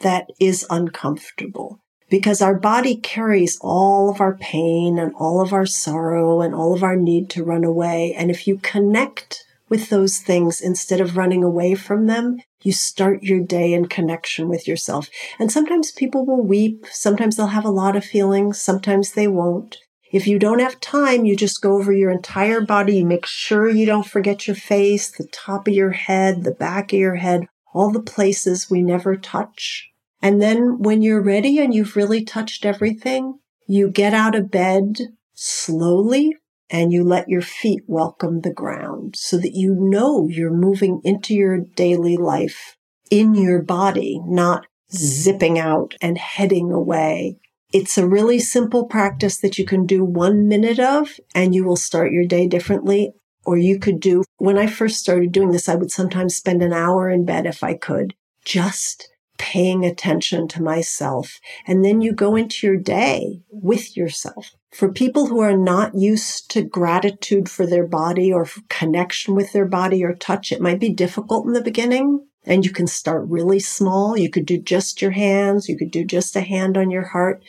that is uncomfortable? Because our body carries all of our pain and all of our sorrow and all of our need to run away. And if you connect with those things instead of running away from them, you start your day in connection with yourself. And sometimes people will weep. Sometimes they'll have a lot of feelings. Sometimes they won't. If you don't have time, you just go over your entire body. You make sure you don't forget your face, the top of your head, the back of your head, all the places we never touch. And then when you're ready and you've really touched everything, you get out of bed slowly and you let your feet welcome the ground so that you know you're moving into your daily life in your body, not zipping out and heading away. It's a really simple practice that you can do one minute of and you will start your day differently. Or you could do, when I first started doing this, I would sometimes spend an hour in bed if I could, just paying attention to myself. And then you go into your day with yourself. For people who are not used to gratitude for their body or connection with their body or touch, it might be difficult in the beginning. And you can start really small. You could do just your hands. You could do just a hand on your heart.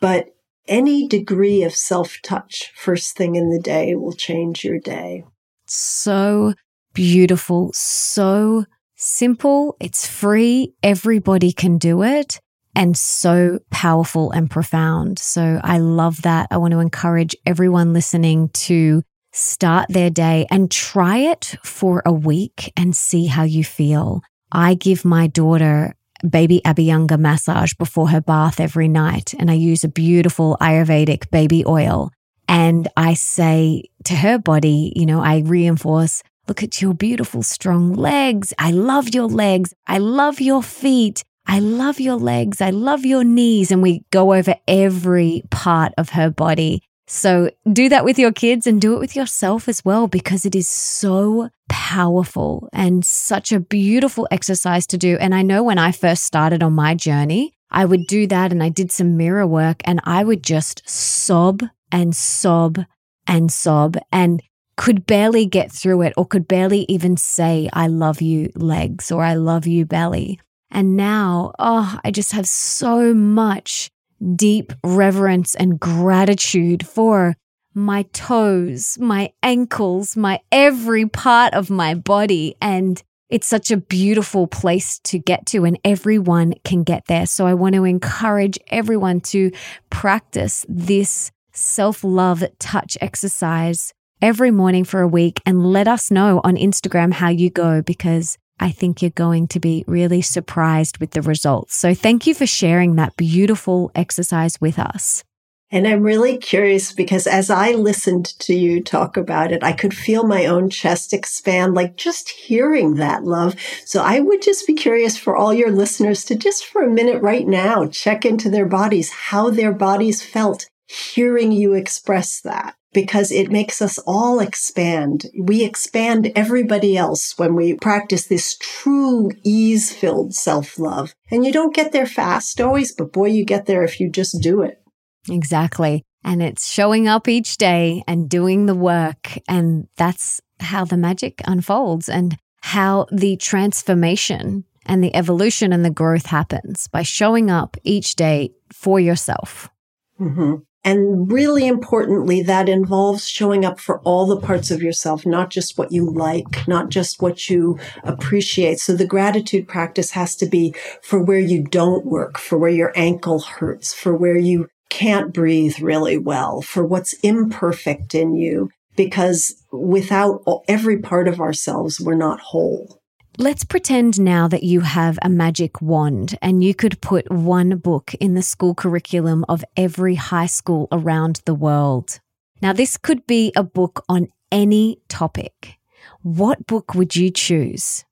But any degree of self touch first thing in the day will change your day.
So beautiful. So simple. It's free. Everybody can do it and so powerful and profound. So I love that. I want to encourage everyone listening to start their day and try it for a week and see how you feel. I give my daughter baby Abhyanga massage before her bath every night, and I use a beautiful Ayurvedic baby oil. And I say to her body, you know, I reinforce, look at your beautiful, strong legs. I love your legs. I love your feet. I love your legs. I love your knees. And we go over every part of her body. So do that with your kids and do it with yourself as well, because it is so powerful and such a beautiful exercise to do. And I know when I first started on my journey, I would do that and I did some mirror work and I would just sob and sob and sob and could barely get through it or could barely even say, I love you, legs, or I love you, belly. And now, oh, I just have so much deep reverence and gratitude for my toes, my ankles, my every part of my body. And it's such a beautiful place to get to, and everyone can get there. So I want to encourage everyone to practice this self love touch exercise every morning for a week and let us know on Instagram how you go because I think you're going to be really surprised with the results. So thank you for sharing that beautiful exercise with us.
And I'm really curious because as I listened to you talk about it, I could feel my own chest expand, like just hearing that love. So I would just be curious for all your listeners to just for a minute right now check into their bodies, how their bodies felt hearing you express that because it makes us all expand. We expand everybody else when we practice this true ease filled self love. And you don't get there fast always, but boy, you get there if you just do it.
Exactly. And it's showing up each day and doing the work. And that's how the magic unfolds and how the transformation and the evolution and the growth happens by showing up each day for yourself.
Mm-hmm. And really importantly, that involves showing up for all the parts of yourself, not just what you like, not just what you appreciate. So the gratitude practice has to be for where you don't work, for where your ankle hurts, for where you can't breathe really well, for what's imperfect in you, because without every part of ourselves, we're not whole.
Let's pretend now that you have a magic wand and you could put one book in the school curriculum of every high school around the world. Now, this could be a book on any topic. What book would you choose?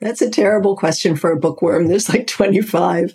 That's a terrible question for a bookworm. There's like 25.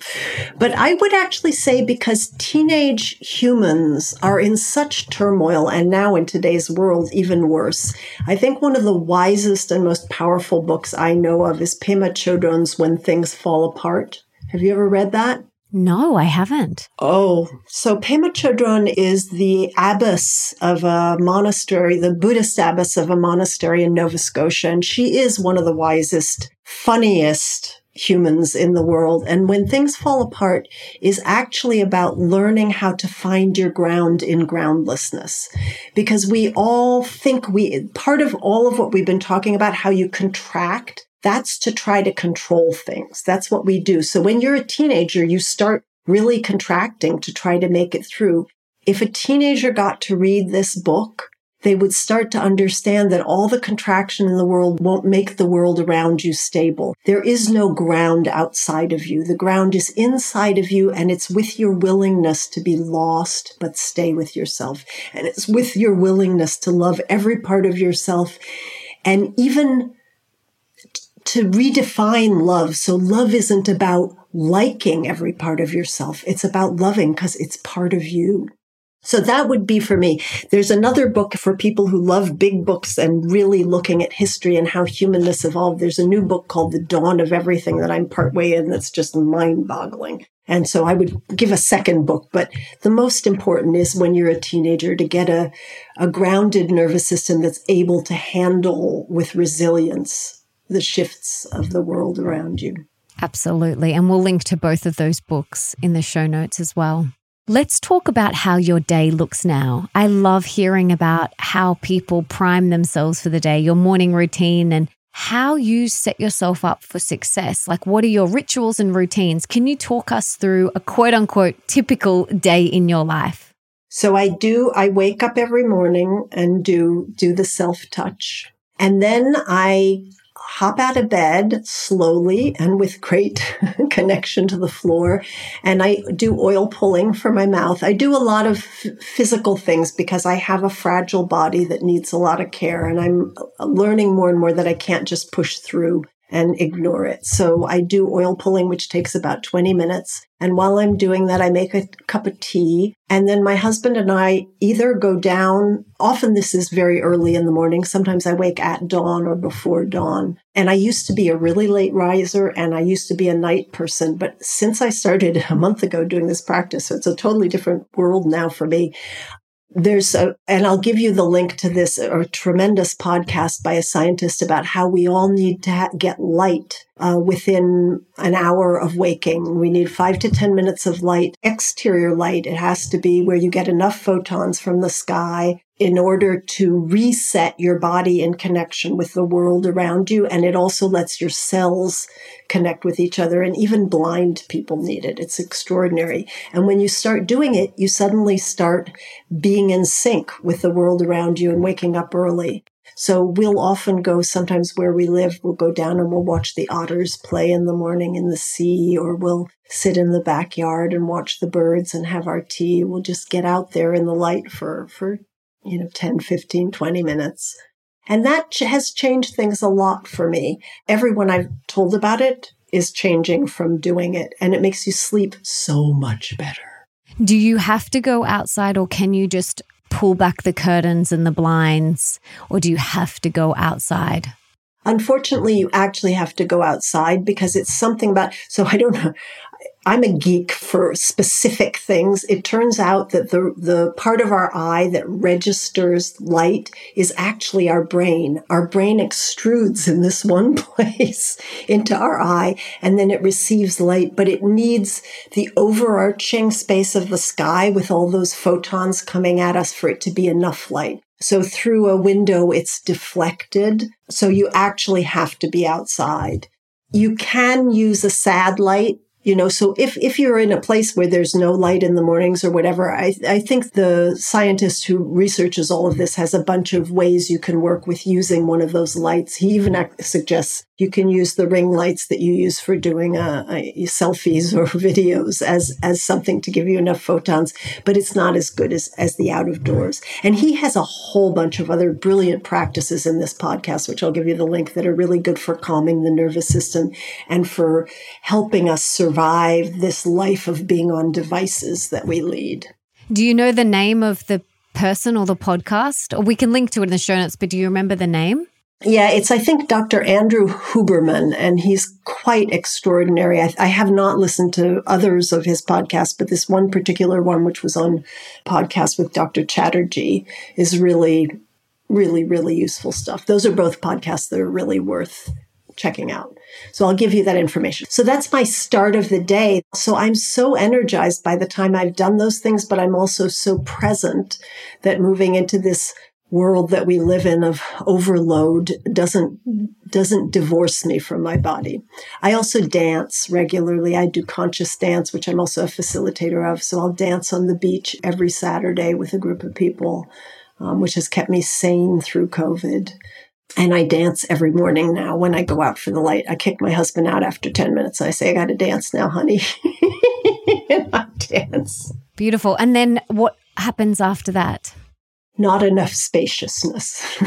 But I would actually say because teenage humans are in such turmoil, and now in today's world, even worse. I think one of the wisest and most powerful books I know of is Pema Chodron's When Things Fall Apart. Have you ever read that?
No, I haven't.
Oh, so Pema Chodron is the abbess of a monastery, the Buddhist abbess of a monastery in Nova Scotia. And she is one of the wisest, funniest humans in the world. And when things fall apart is actually about learning how to find your ground in groundlessness. Because we all think we, part of all of what we've been talking about, how you contract, that's to try to control things. That's what we do. So when you're a teenager, you start really contracting to try to make it through. If a teenager got to read this book, they would start to understand that all the contraction in the world won't make the world around you stable. There is no ground outside of you. The ground is inside of you and it's with your willingness to be lost, but stay with yourself. And it's with your willingness to love every part of yourself and even to redefine love. So love isn't about liking every part of yourself. It's about loving because it's part of you. So that would be for me. There's another book for people who love big books and really looking at history and how humanness evolved. There's a new book called The Dawn of Everything that I'm partway in that's just mind boggling. And so I would give a second book, but the most important is when you're a teenager to get a, a grounded nervous system that's able to handle with resilience the shifts of the world around you.
Absolutely. And we'll link to both of those books in the show notes as well. Let's talk about how your day looks now. I love hearing about how people prime themselves for the day, your morning routine, and how you set yourself up for success. Like, what are your rituals and routines? Can you talk us through a quote unquote typical day in your life?
So I do, I wake up every morning and do, do the self touch. And then I hop out of bed slowly and with great connection to the floor. And I do oil pulling for my mouth. I do a lot of physical things because I have a fragile body that needs a lot of care. And I'm learning more and more that I can't just push through and ignore it. So I do oil pulling, which takes about 20 minutes. And while I'm doing that, I make a cup of tea. And then my husband and I either go down. Often this is very early in the morning. Sometimes I wake at dawn or before dawn. And I used to be a really late riser and I used to be a night person. But since I started a month ago doing this practice, so it's a totally different world now for me there's a, and I'll give you the link to this, a tremendous podcast by a scientist about how we all need to ha- get light uh, within an hour of waking. We need five to 10 minutes of light, exterior light. It has to be where you get enough photons from the sky in order to reset your body in connection with the world around you. And it also lets your cells connect with each other. And even blind people need it. It's extraordinary. And when you start doing it, you suddenly start being in sync with the world around you and waking up early. So we'll often go sometimes where we live, we'll go down and we'll watch the otters play in the morning in the sea, or we'll sit in the backyard and watch the birds and have our tea. We'll just get out there in the light for, for, you know, 10, 15, 20 minutes. And that has changed things a lot for me. Everyone I've told about it is changing from doing it and it makes you sleep so much better.
Do you have to go outside or can you just pull back the curtains and the blinds, or do you have to go outside?
Unfortunately, you actually have to go outside because it's something about, so I don't know. I'm a geek for specific things. It turns out that the, the part of our eye that registers light is actually our brain. Our brain extrudes in this one place into our eye and then it receives light, but it needs the overarching space of the sky with all those photons coming at us for it to be enough light. So through a window, it's deflected. So you actually have to be outside. You can use a sad light you know so if if you're in a place where there's no light in the mornings or whatever i i think the scientist who researches all of this has a bunch of ways you can work with using one of those lights. He even suggests you can use the ring lights that you use for doing uh, selfies or videos as as something to give you enough photons but it's not as good as as the out of doors. And he has a whole bunch of other brilliant practices in this podcast which i'll give you the link that are really good for calming the nervous system and for helping us survive this life of being on devices that we lead
do you know the name of the person or the podcast or we can link to it in the show notes but do you remember the name
yeah, it's, I think, Dr. Andrew Huberman, and he's quite extraordinary. I, I, have not listened to others of his podcasts, but this one particular one, which was on podcast with Dr. Chatterjee, is really, really, really useful stuff. Those are both podcasts that are really worth checking out. So I'll give you that information. So that's my start of the day. So I'm so energized by the time I've done those things, but I'm also so present that moving into this world that we live in of overload doesn't doesn't divorce me from my body. I also dance regularly. I do conscious dance, which I'm also a facilitator of. So I'll dance on the beach every Saturday with a group of people, um, which has kept me sane through COVID. And I dance every morning now when I go out for the light. I kick my husband out after 10 minutes. I say, I got to dance now, honey. and I dance.
Beautiful. And then what happens after that?
not enough spaciousness.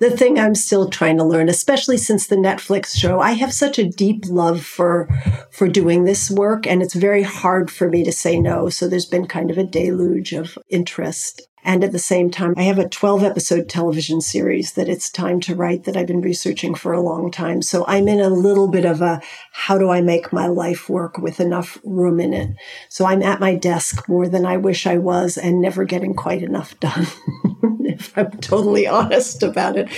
the thing I'm still trying to learn, especially since the Netflix show, I have such a deep love for for doing this work and it's very hard for me to say no. So there's been kind of a deluge of interest. And at the same time, I have a 12 episode television series that it's time to write that I've been researching for a long time. So I'm in a little bit of a how do I make my life work with enough room in it? So I'm at my desk more than I wish I was and never getting quite enough done. if I'm totally honest about it.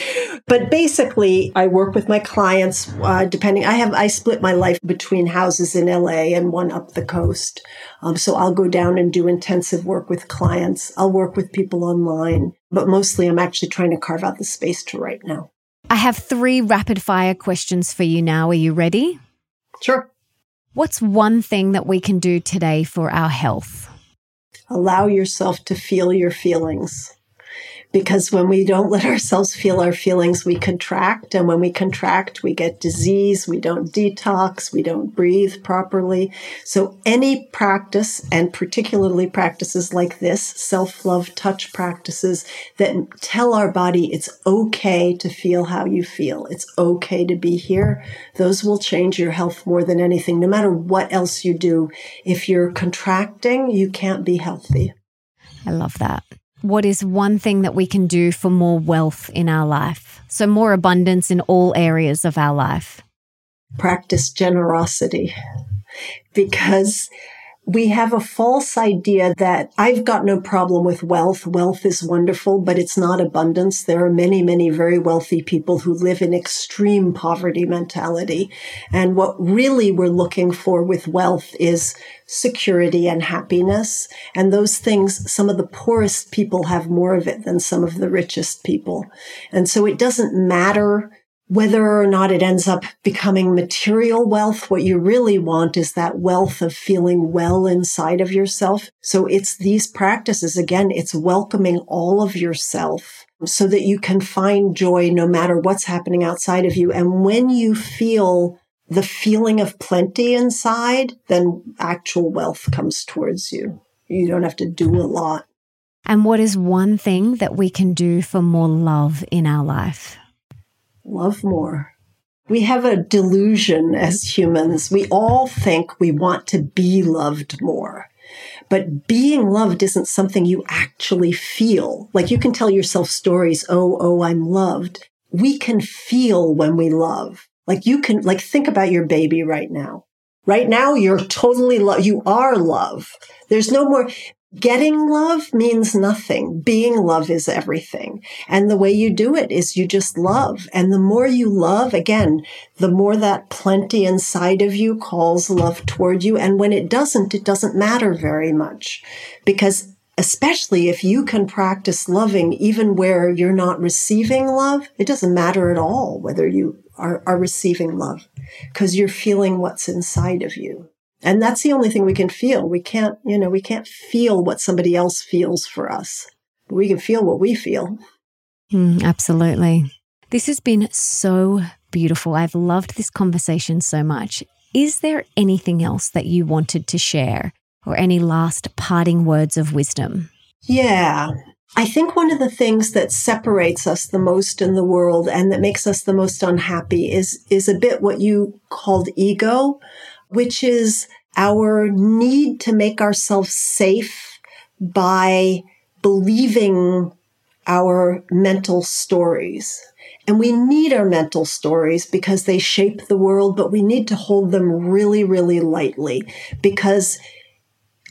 But basically, I work with my clients, uh, depending, I have, I split my life between houses in LA and one up the coast. Um, so I'll go down and do intensive work with clients. I'll work with people online, but mostly I'm actually trying to carve out the space to write now.
I have three rapid fire questions for you now. Are you ready?
Sure.
What's one thing that we can do today for our health?
Allow yourself to feel your feelings because when we don't let ourselves feel our feelings, we contract. And when we contract, we get disease. We don't detox. We don't breathe properly. So any practice and particularly practices like this, self-love touch practices that tell our body it's okay to feel how you feel. It's okay to be here. Those will change your health more than anything. No matter what else you do, if you're contracting, you can't be healthy.
I love that what is one thing that we can do for more wealth in our life? So, more abundance in all areas of our life.
Practice generosity because we have a false idea that I've got no problem with wealth. Wealth is wonderful, but it's not abundance. There are many, many very wealthy people who live in extreme poverty mentality. And what really we're looking for with wealth is security and happiness. And those things, some of the poorest people have more of it than some of the richest people. And so it doesn't matter whether or not it ends up becoming material wealth, what you really want is that wealth of feeling well inside of yourself. So it's these practices. Again, it's welcoming all of yourself so that you can find joy no matter what's happening outside of you. And when you feel the feeling of plenty inside, then actual wealth comes towards you. You don't have to do a lot.
And what is one thing that we can do for more love in our life?
Love more. We have a delusion as humans. We all think we want to be loved more. But being loved isn't something you actually feel. Like you can tell yourself stories, oh, oh, I'm loved. We can feel when we love. Like you can, like think about your baby right now. Right now, you're totally love. You are love. There's no more, Getting love means nothing. Being love is everything. And the way you do it is you just love. And the more you love, again, the more that plenty inside of you calls love toward you. And when it doesn't, it doesn't matter very much because especially if you can practice loving even where you're not receiving love, it doesn't matter at all whether you are, are receiving love because you're feeling what's inside of you. And that's the only thing we can feel. We can't, you know, we can't feel what somebody else feels for us. We can feel what we feel.
Mm, absolutely. This has been so beautiful. I've loved this conversation so much. Is there anything else that you wanted to share or any last parting words of wisdom?
Yeah. I think one of the things that separates us the most in the world and that makes us the most unhappy is, is a bit what you called ego which is our need to make ourselves safe by believing our mental stories. And we need our mental stories because they shape the world, but we need to hold them really, really lightly because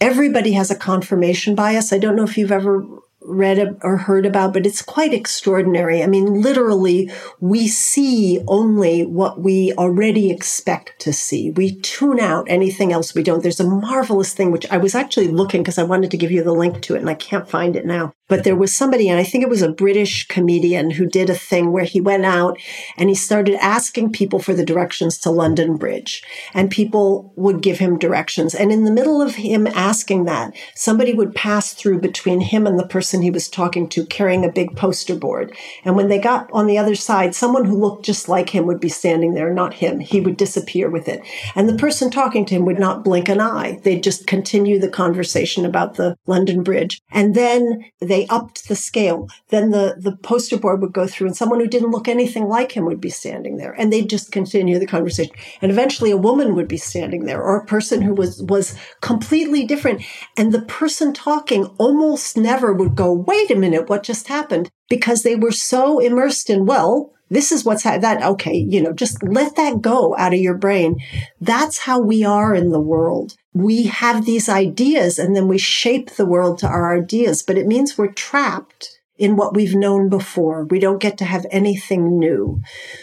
everybody has a confirmation bias. I don't know if you've ever read or heard about, but it's quite extraordinary. I mean, literally, we see only what we already expect to see. We tune out anything else we don't. There's a marvelous thing, which I was actually looking because I wanted to give you the link to it and I can't find it now. But there was somebody, and I think it was a British comedian who did a thing where he went out and he started asking people for the directions to London Bridge. And people would give him directions. And in the middle of him asking that, somebody would pass through between him and the person he was talking to carrying a big poster board. And when they got on the other side, someone who looked just like him would be standing there, not him. He would disappear with it. And the person talking to him would not blink an eye. They'd just continue the conversation about the London Bridge. And then they they upped the scale. Then the, the poster board would go through and someone who didn't look anything like him would be standing there and they'd just continue the conversation. And eventually a woman would be standing there or a person who was, was completely different. And the person talking almost never would go, wait a minute, what just happened? Because they were so immersed in, well, this is what's ha- that okay you know just let that go out of your brain. That's how we are in the world. We have these ideas and then we shape the world to our ideas but it means we're trapped in what we've known before. We don't get to have anything new.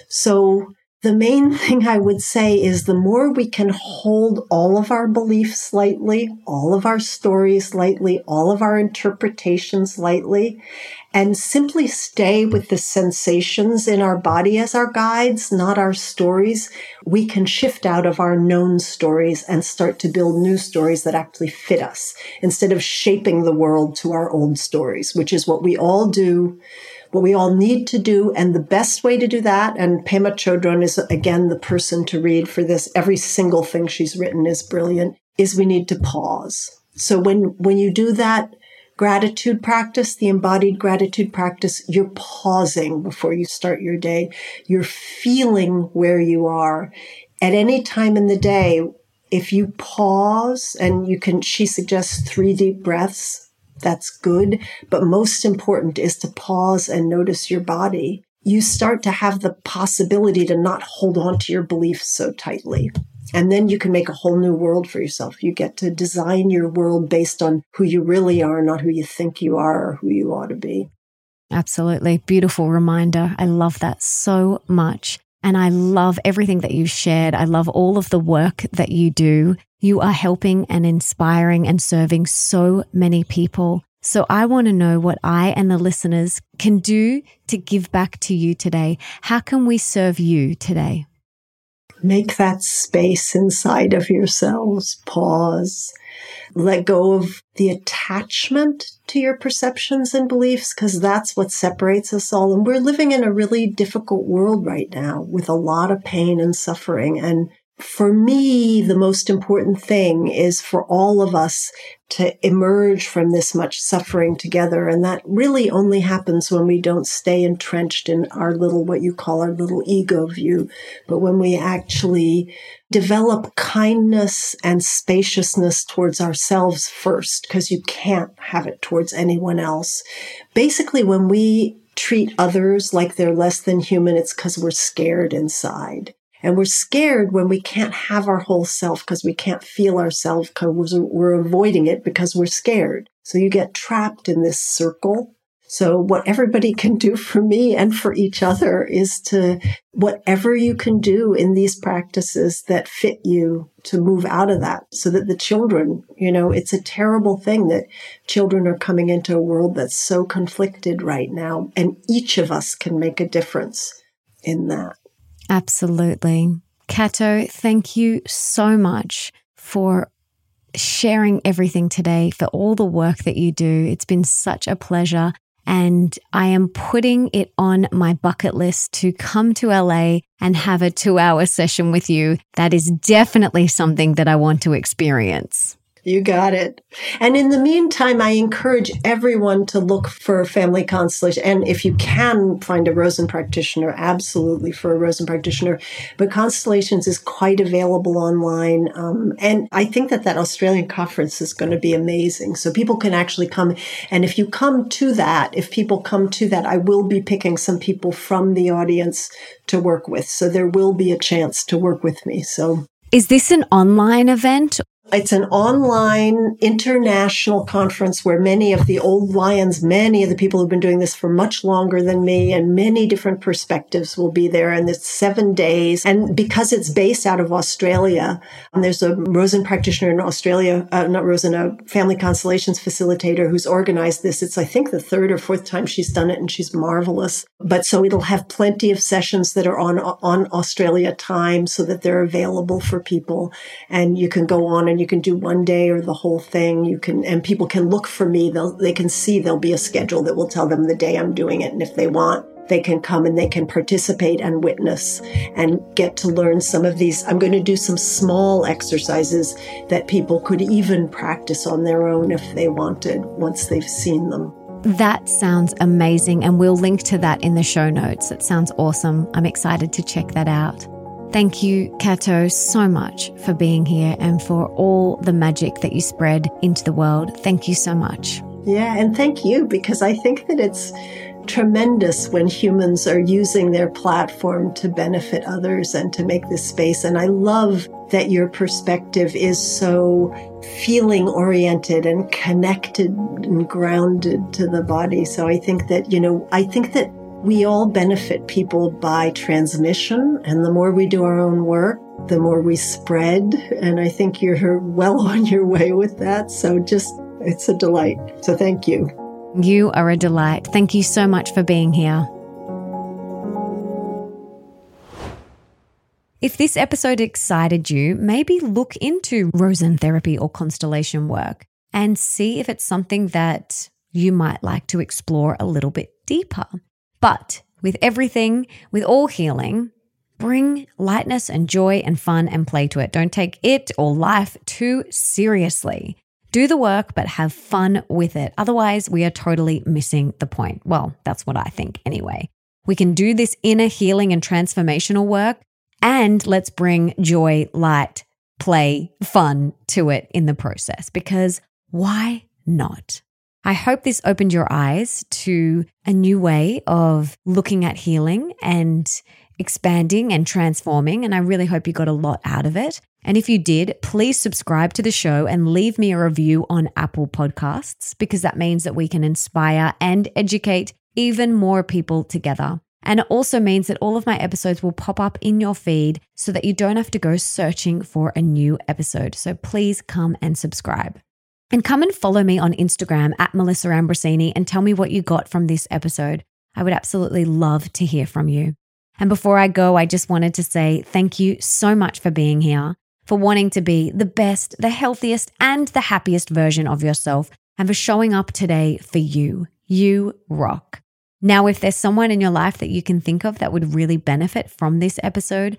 So the main thing I would say is the more we can hold all of our beliefs lightly, all of our stories lightly, all of our interpretations lightly, and simply stay with the sensations in our body as our guides, not our stories, we can shift out of our known stories and start to build new stories that actually fit us instead of shaping the world to our old stories, which is what we all do what we all need to do. And the best way to do that, and Pema Chodron is again the person to read for this. Every single thing she's written is brilliant, is we need to pause. So when, when you do that, gratitude practice, the embodied gratitude practice, you're pausing before you start your day. You're feeling where you are. At any time in the day, if you pause and you can, she suggests three deep breaths. That's good. But most important is to pause and notice your body. You start to have the possibility to not hold on to your beliefs so tightly. And then you can make a whole new world for yourself. You get to design your world based on who you really are, not who you think you are or who you ought to be.
Absolutely. Beautiful reminder. I love that so much. And I love everything that you've shared. I love all of the work that you do. You are helping and inspiring and serving so many people. So I want to know what I and the listeners can do to give back to you today. How can we serve you today?
Make that space inside of yourselves. Pause. Let go of the attachment to your perceptions and beliefs because that's what separates us all. And we're living in a really difficult world right now with a lot of pain and suffering. And for me, the most important thing is for all of us to emerge from this much suffering together. And that really only happens when we don't stay entrenched in our little, what you call our little ego view, but when we actually develop kindness and spaciousness towards ourselves first, because you can't have it towards anyone else. Basically, when we treat others like they're less than human, it's because we're scared inside. And we're scared when we can't have our whole self because we can't feel ourselves because we're avoiding it because we're scared. So you get trapped in this circle. So what everybody can do for me and for each other is to whatever you can do in these practices that fit you to move out of that so that the children, you know, it's a terrible thing that children are coming into a world that's so conflicted right now and each of us can make a difference in that.
Absolutely. Kato, thank you so much for sharing everything today, for all the work that you do. It's been such a pleasure. And I am putting it on my bucket list to come to LA and have a two hour session with you. That is definitely something that I want to experience.
You got it. And in the meantime, I encourage everyone to look for family constellation. And if you can find a Rosen practitioner, absolutely for a Rosen practitioner. But constellations is quite available online. Um, and I think that that Australian conference is going to be amazing. So people can actually come. And if you come to that, if people come to that, I will be picking some people from the audience to work with. So there will be a chance to work with me. So
is this an online event
It's an online international conference where many of the old lions, many of the people who've been doing this for much longer than me and many different perspectives will be there. And it's seven days. And because it's based out of Australia, and there's a Rosen practitioner in Australia, uh, not Rosen, a family constellations facilitator who's organized this. It's, I think, the third or fourth time she's done it and she's marvelous. But so it'll have plenty of sessions that are on, on Australia time so that they're available for people. And you can go on you can do one day or the whole thing. You can, and people can look for me. They'll, they can see there'll be a schedule that will tell them the day I'm doing it. And if they want, they can come and they can participate and witness and get to learn some of these. I'm going to do some small exercises that people could even practice on their own if they wanted once they've seen them.
That sounds amazing, and we'll link to that in the show notes. It sounds awesome. I'm excited to check that out. Thank you, Kato, so much for being here and for all the magic that you spread into the world. Thank you so much.
Yeah, and thank you because I think that it's tremendous when humans are using their platform to benefit others and to make this space. And I love that your perspective is so feeling oriented and connected and grounded to the body. So I think that, you know, I think that we all benefit people by transmission, and the more we do our own work, the more we spread. And I think you're well on your way with that. So just, it's a delight. So thank you.
You are a delight. Thank you so much for being here. If this episode excited you, maybe look into Rosen therapy or constellation work and see if it's something that you might like to explore a little bit deeper. But with everything, with all healing, bring lightness and joy and fun and play to it. Don't take it or life too seriously. Do the work, but have fun with it. Otherwise, we are totally missing the point. Well, that's what I think anyway. We can do this inner healing and transformational work, and let's bring joy, light, play, fun to it in the process because why not? I hope this opened your eyes to a new way of looking at healing and expanding and transforming. And I really hope you got a lot out of it. And if you did, please subscribe to the show and leave me a review on Apple Podcasts because that means that we can inspire and educate even more people together. And it also means that all of my episodes will pop up in your feed so that you don't have to go searching for a new episode. So please come and subscribe. And come and follow me on Instagram at Melissa Ambrosini and tell me what you got from this episode. I would absolutely love to hear from you. And before I go, I just wanted to say thank you so much for being here, for wanting to be the best, the healthiest, and the happiest version of yourself, and for showing up today for you. You rock. Now, if there's someone in your life that you can think of that would really benefit from this episode,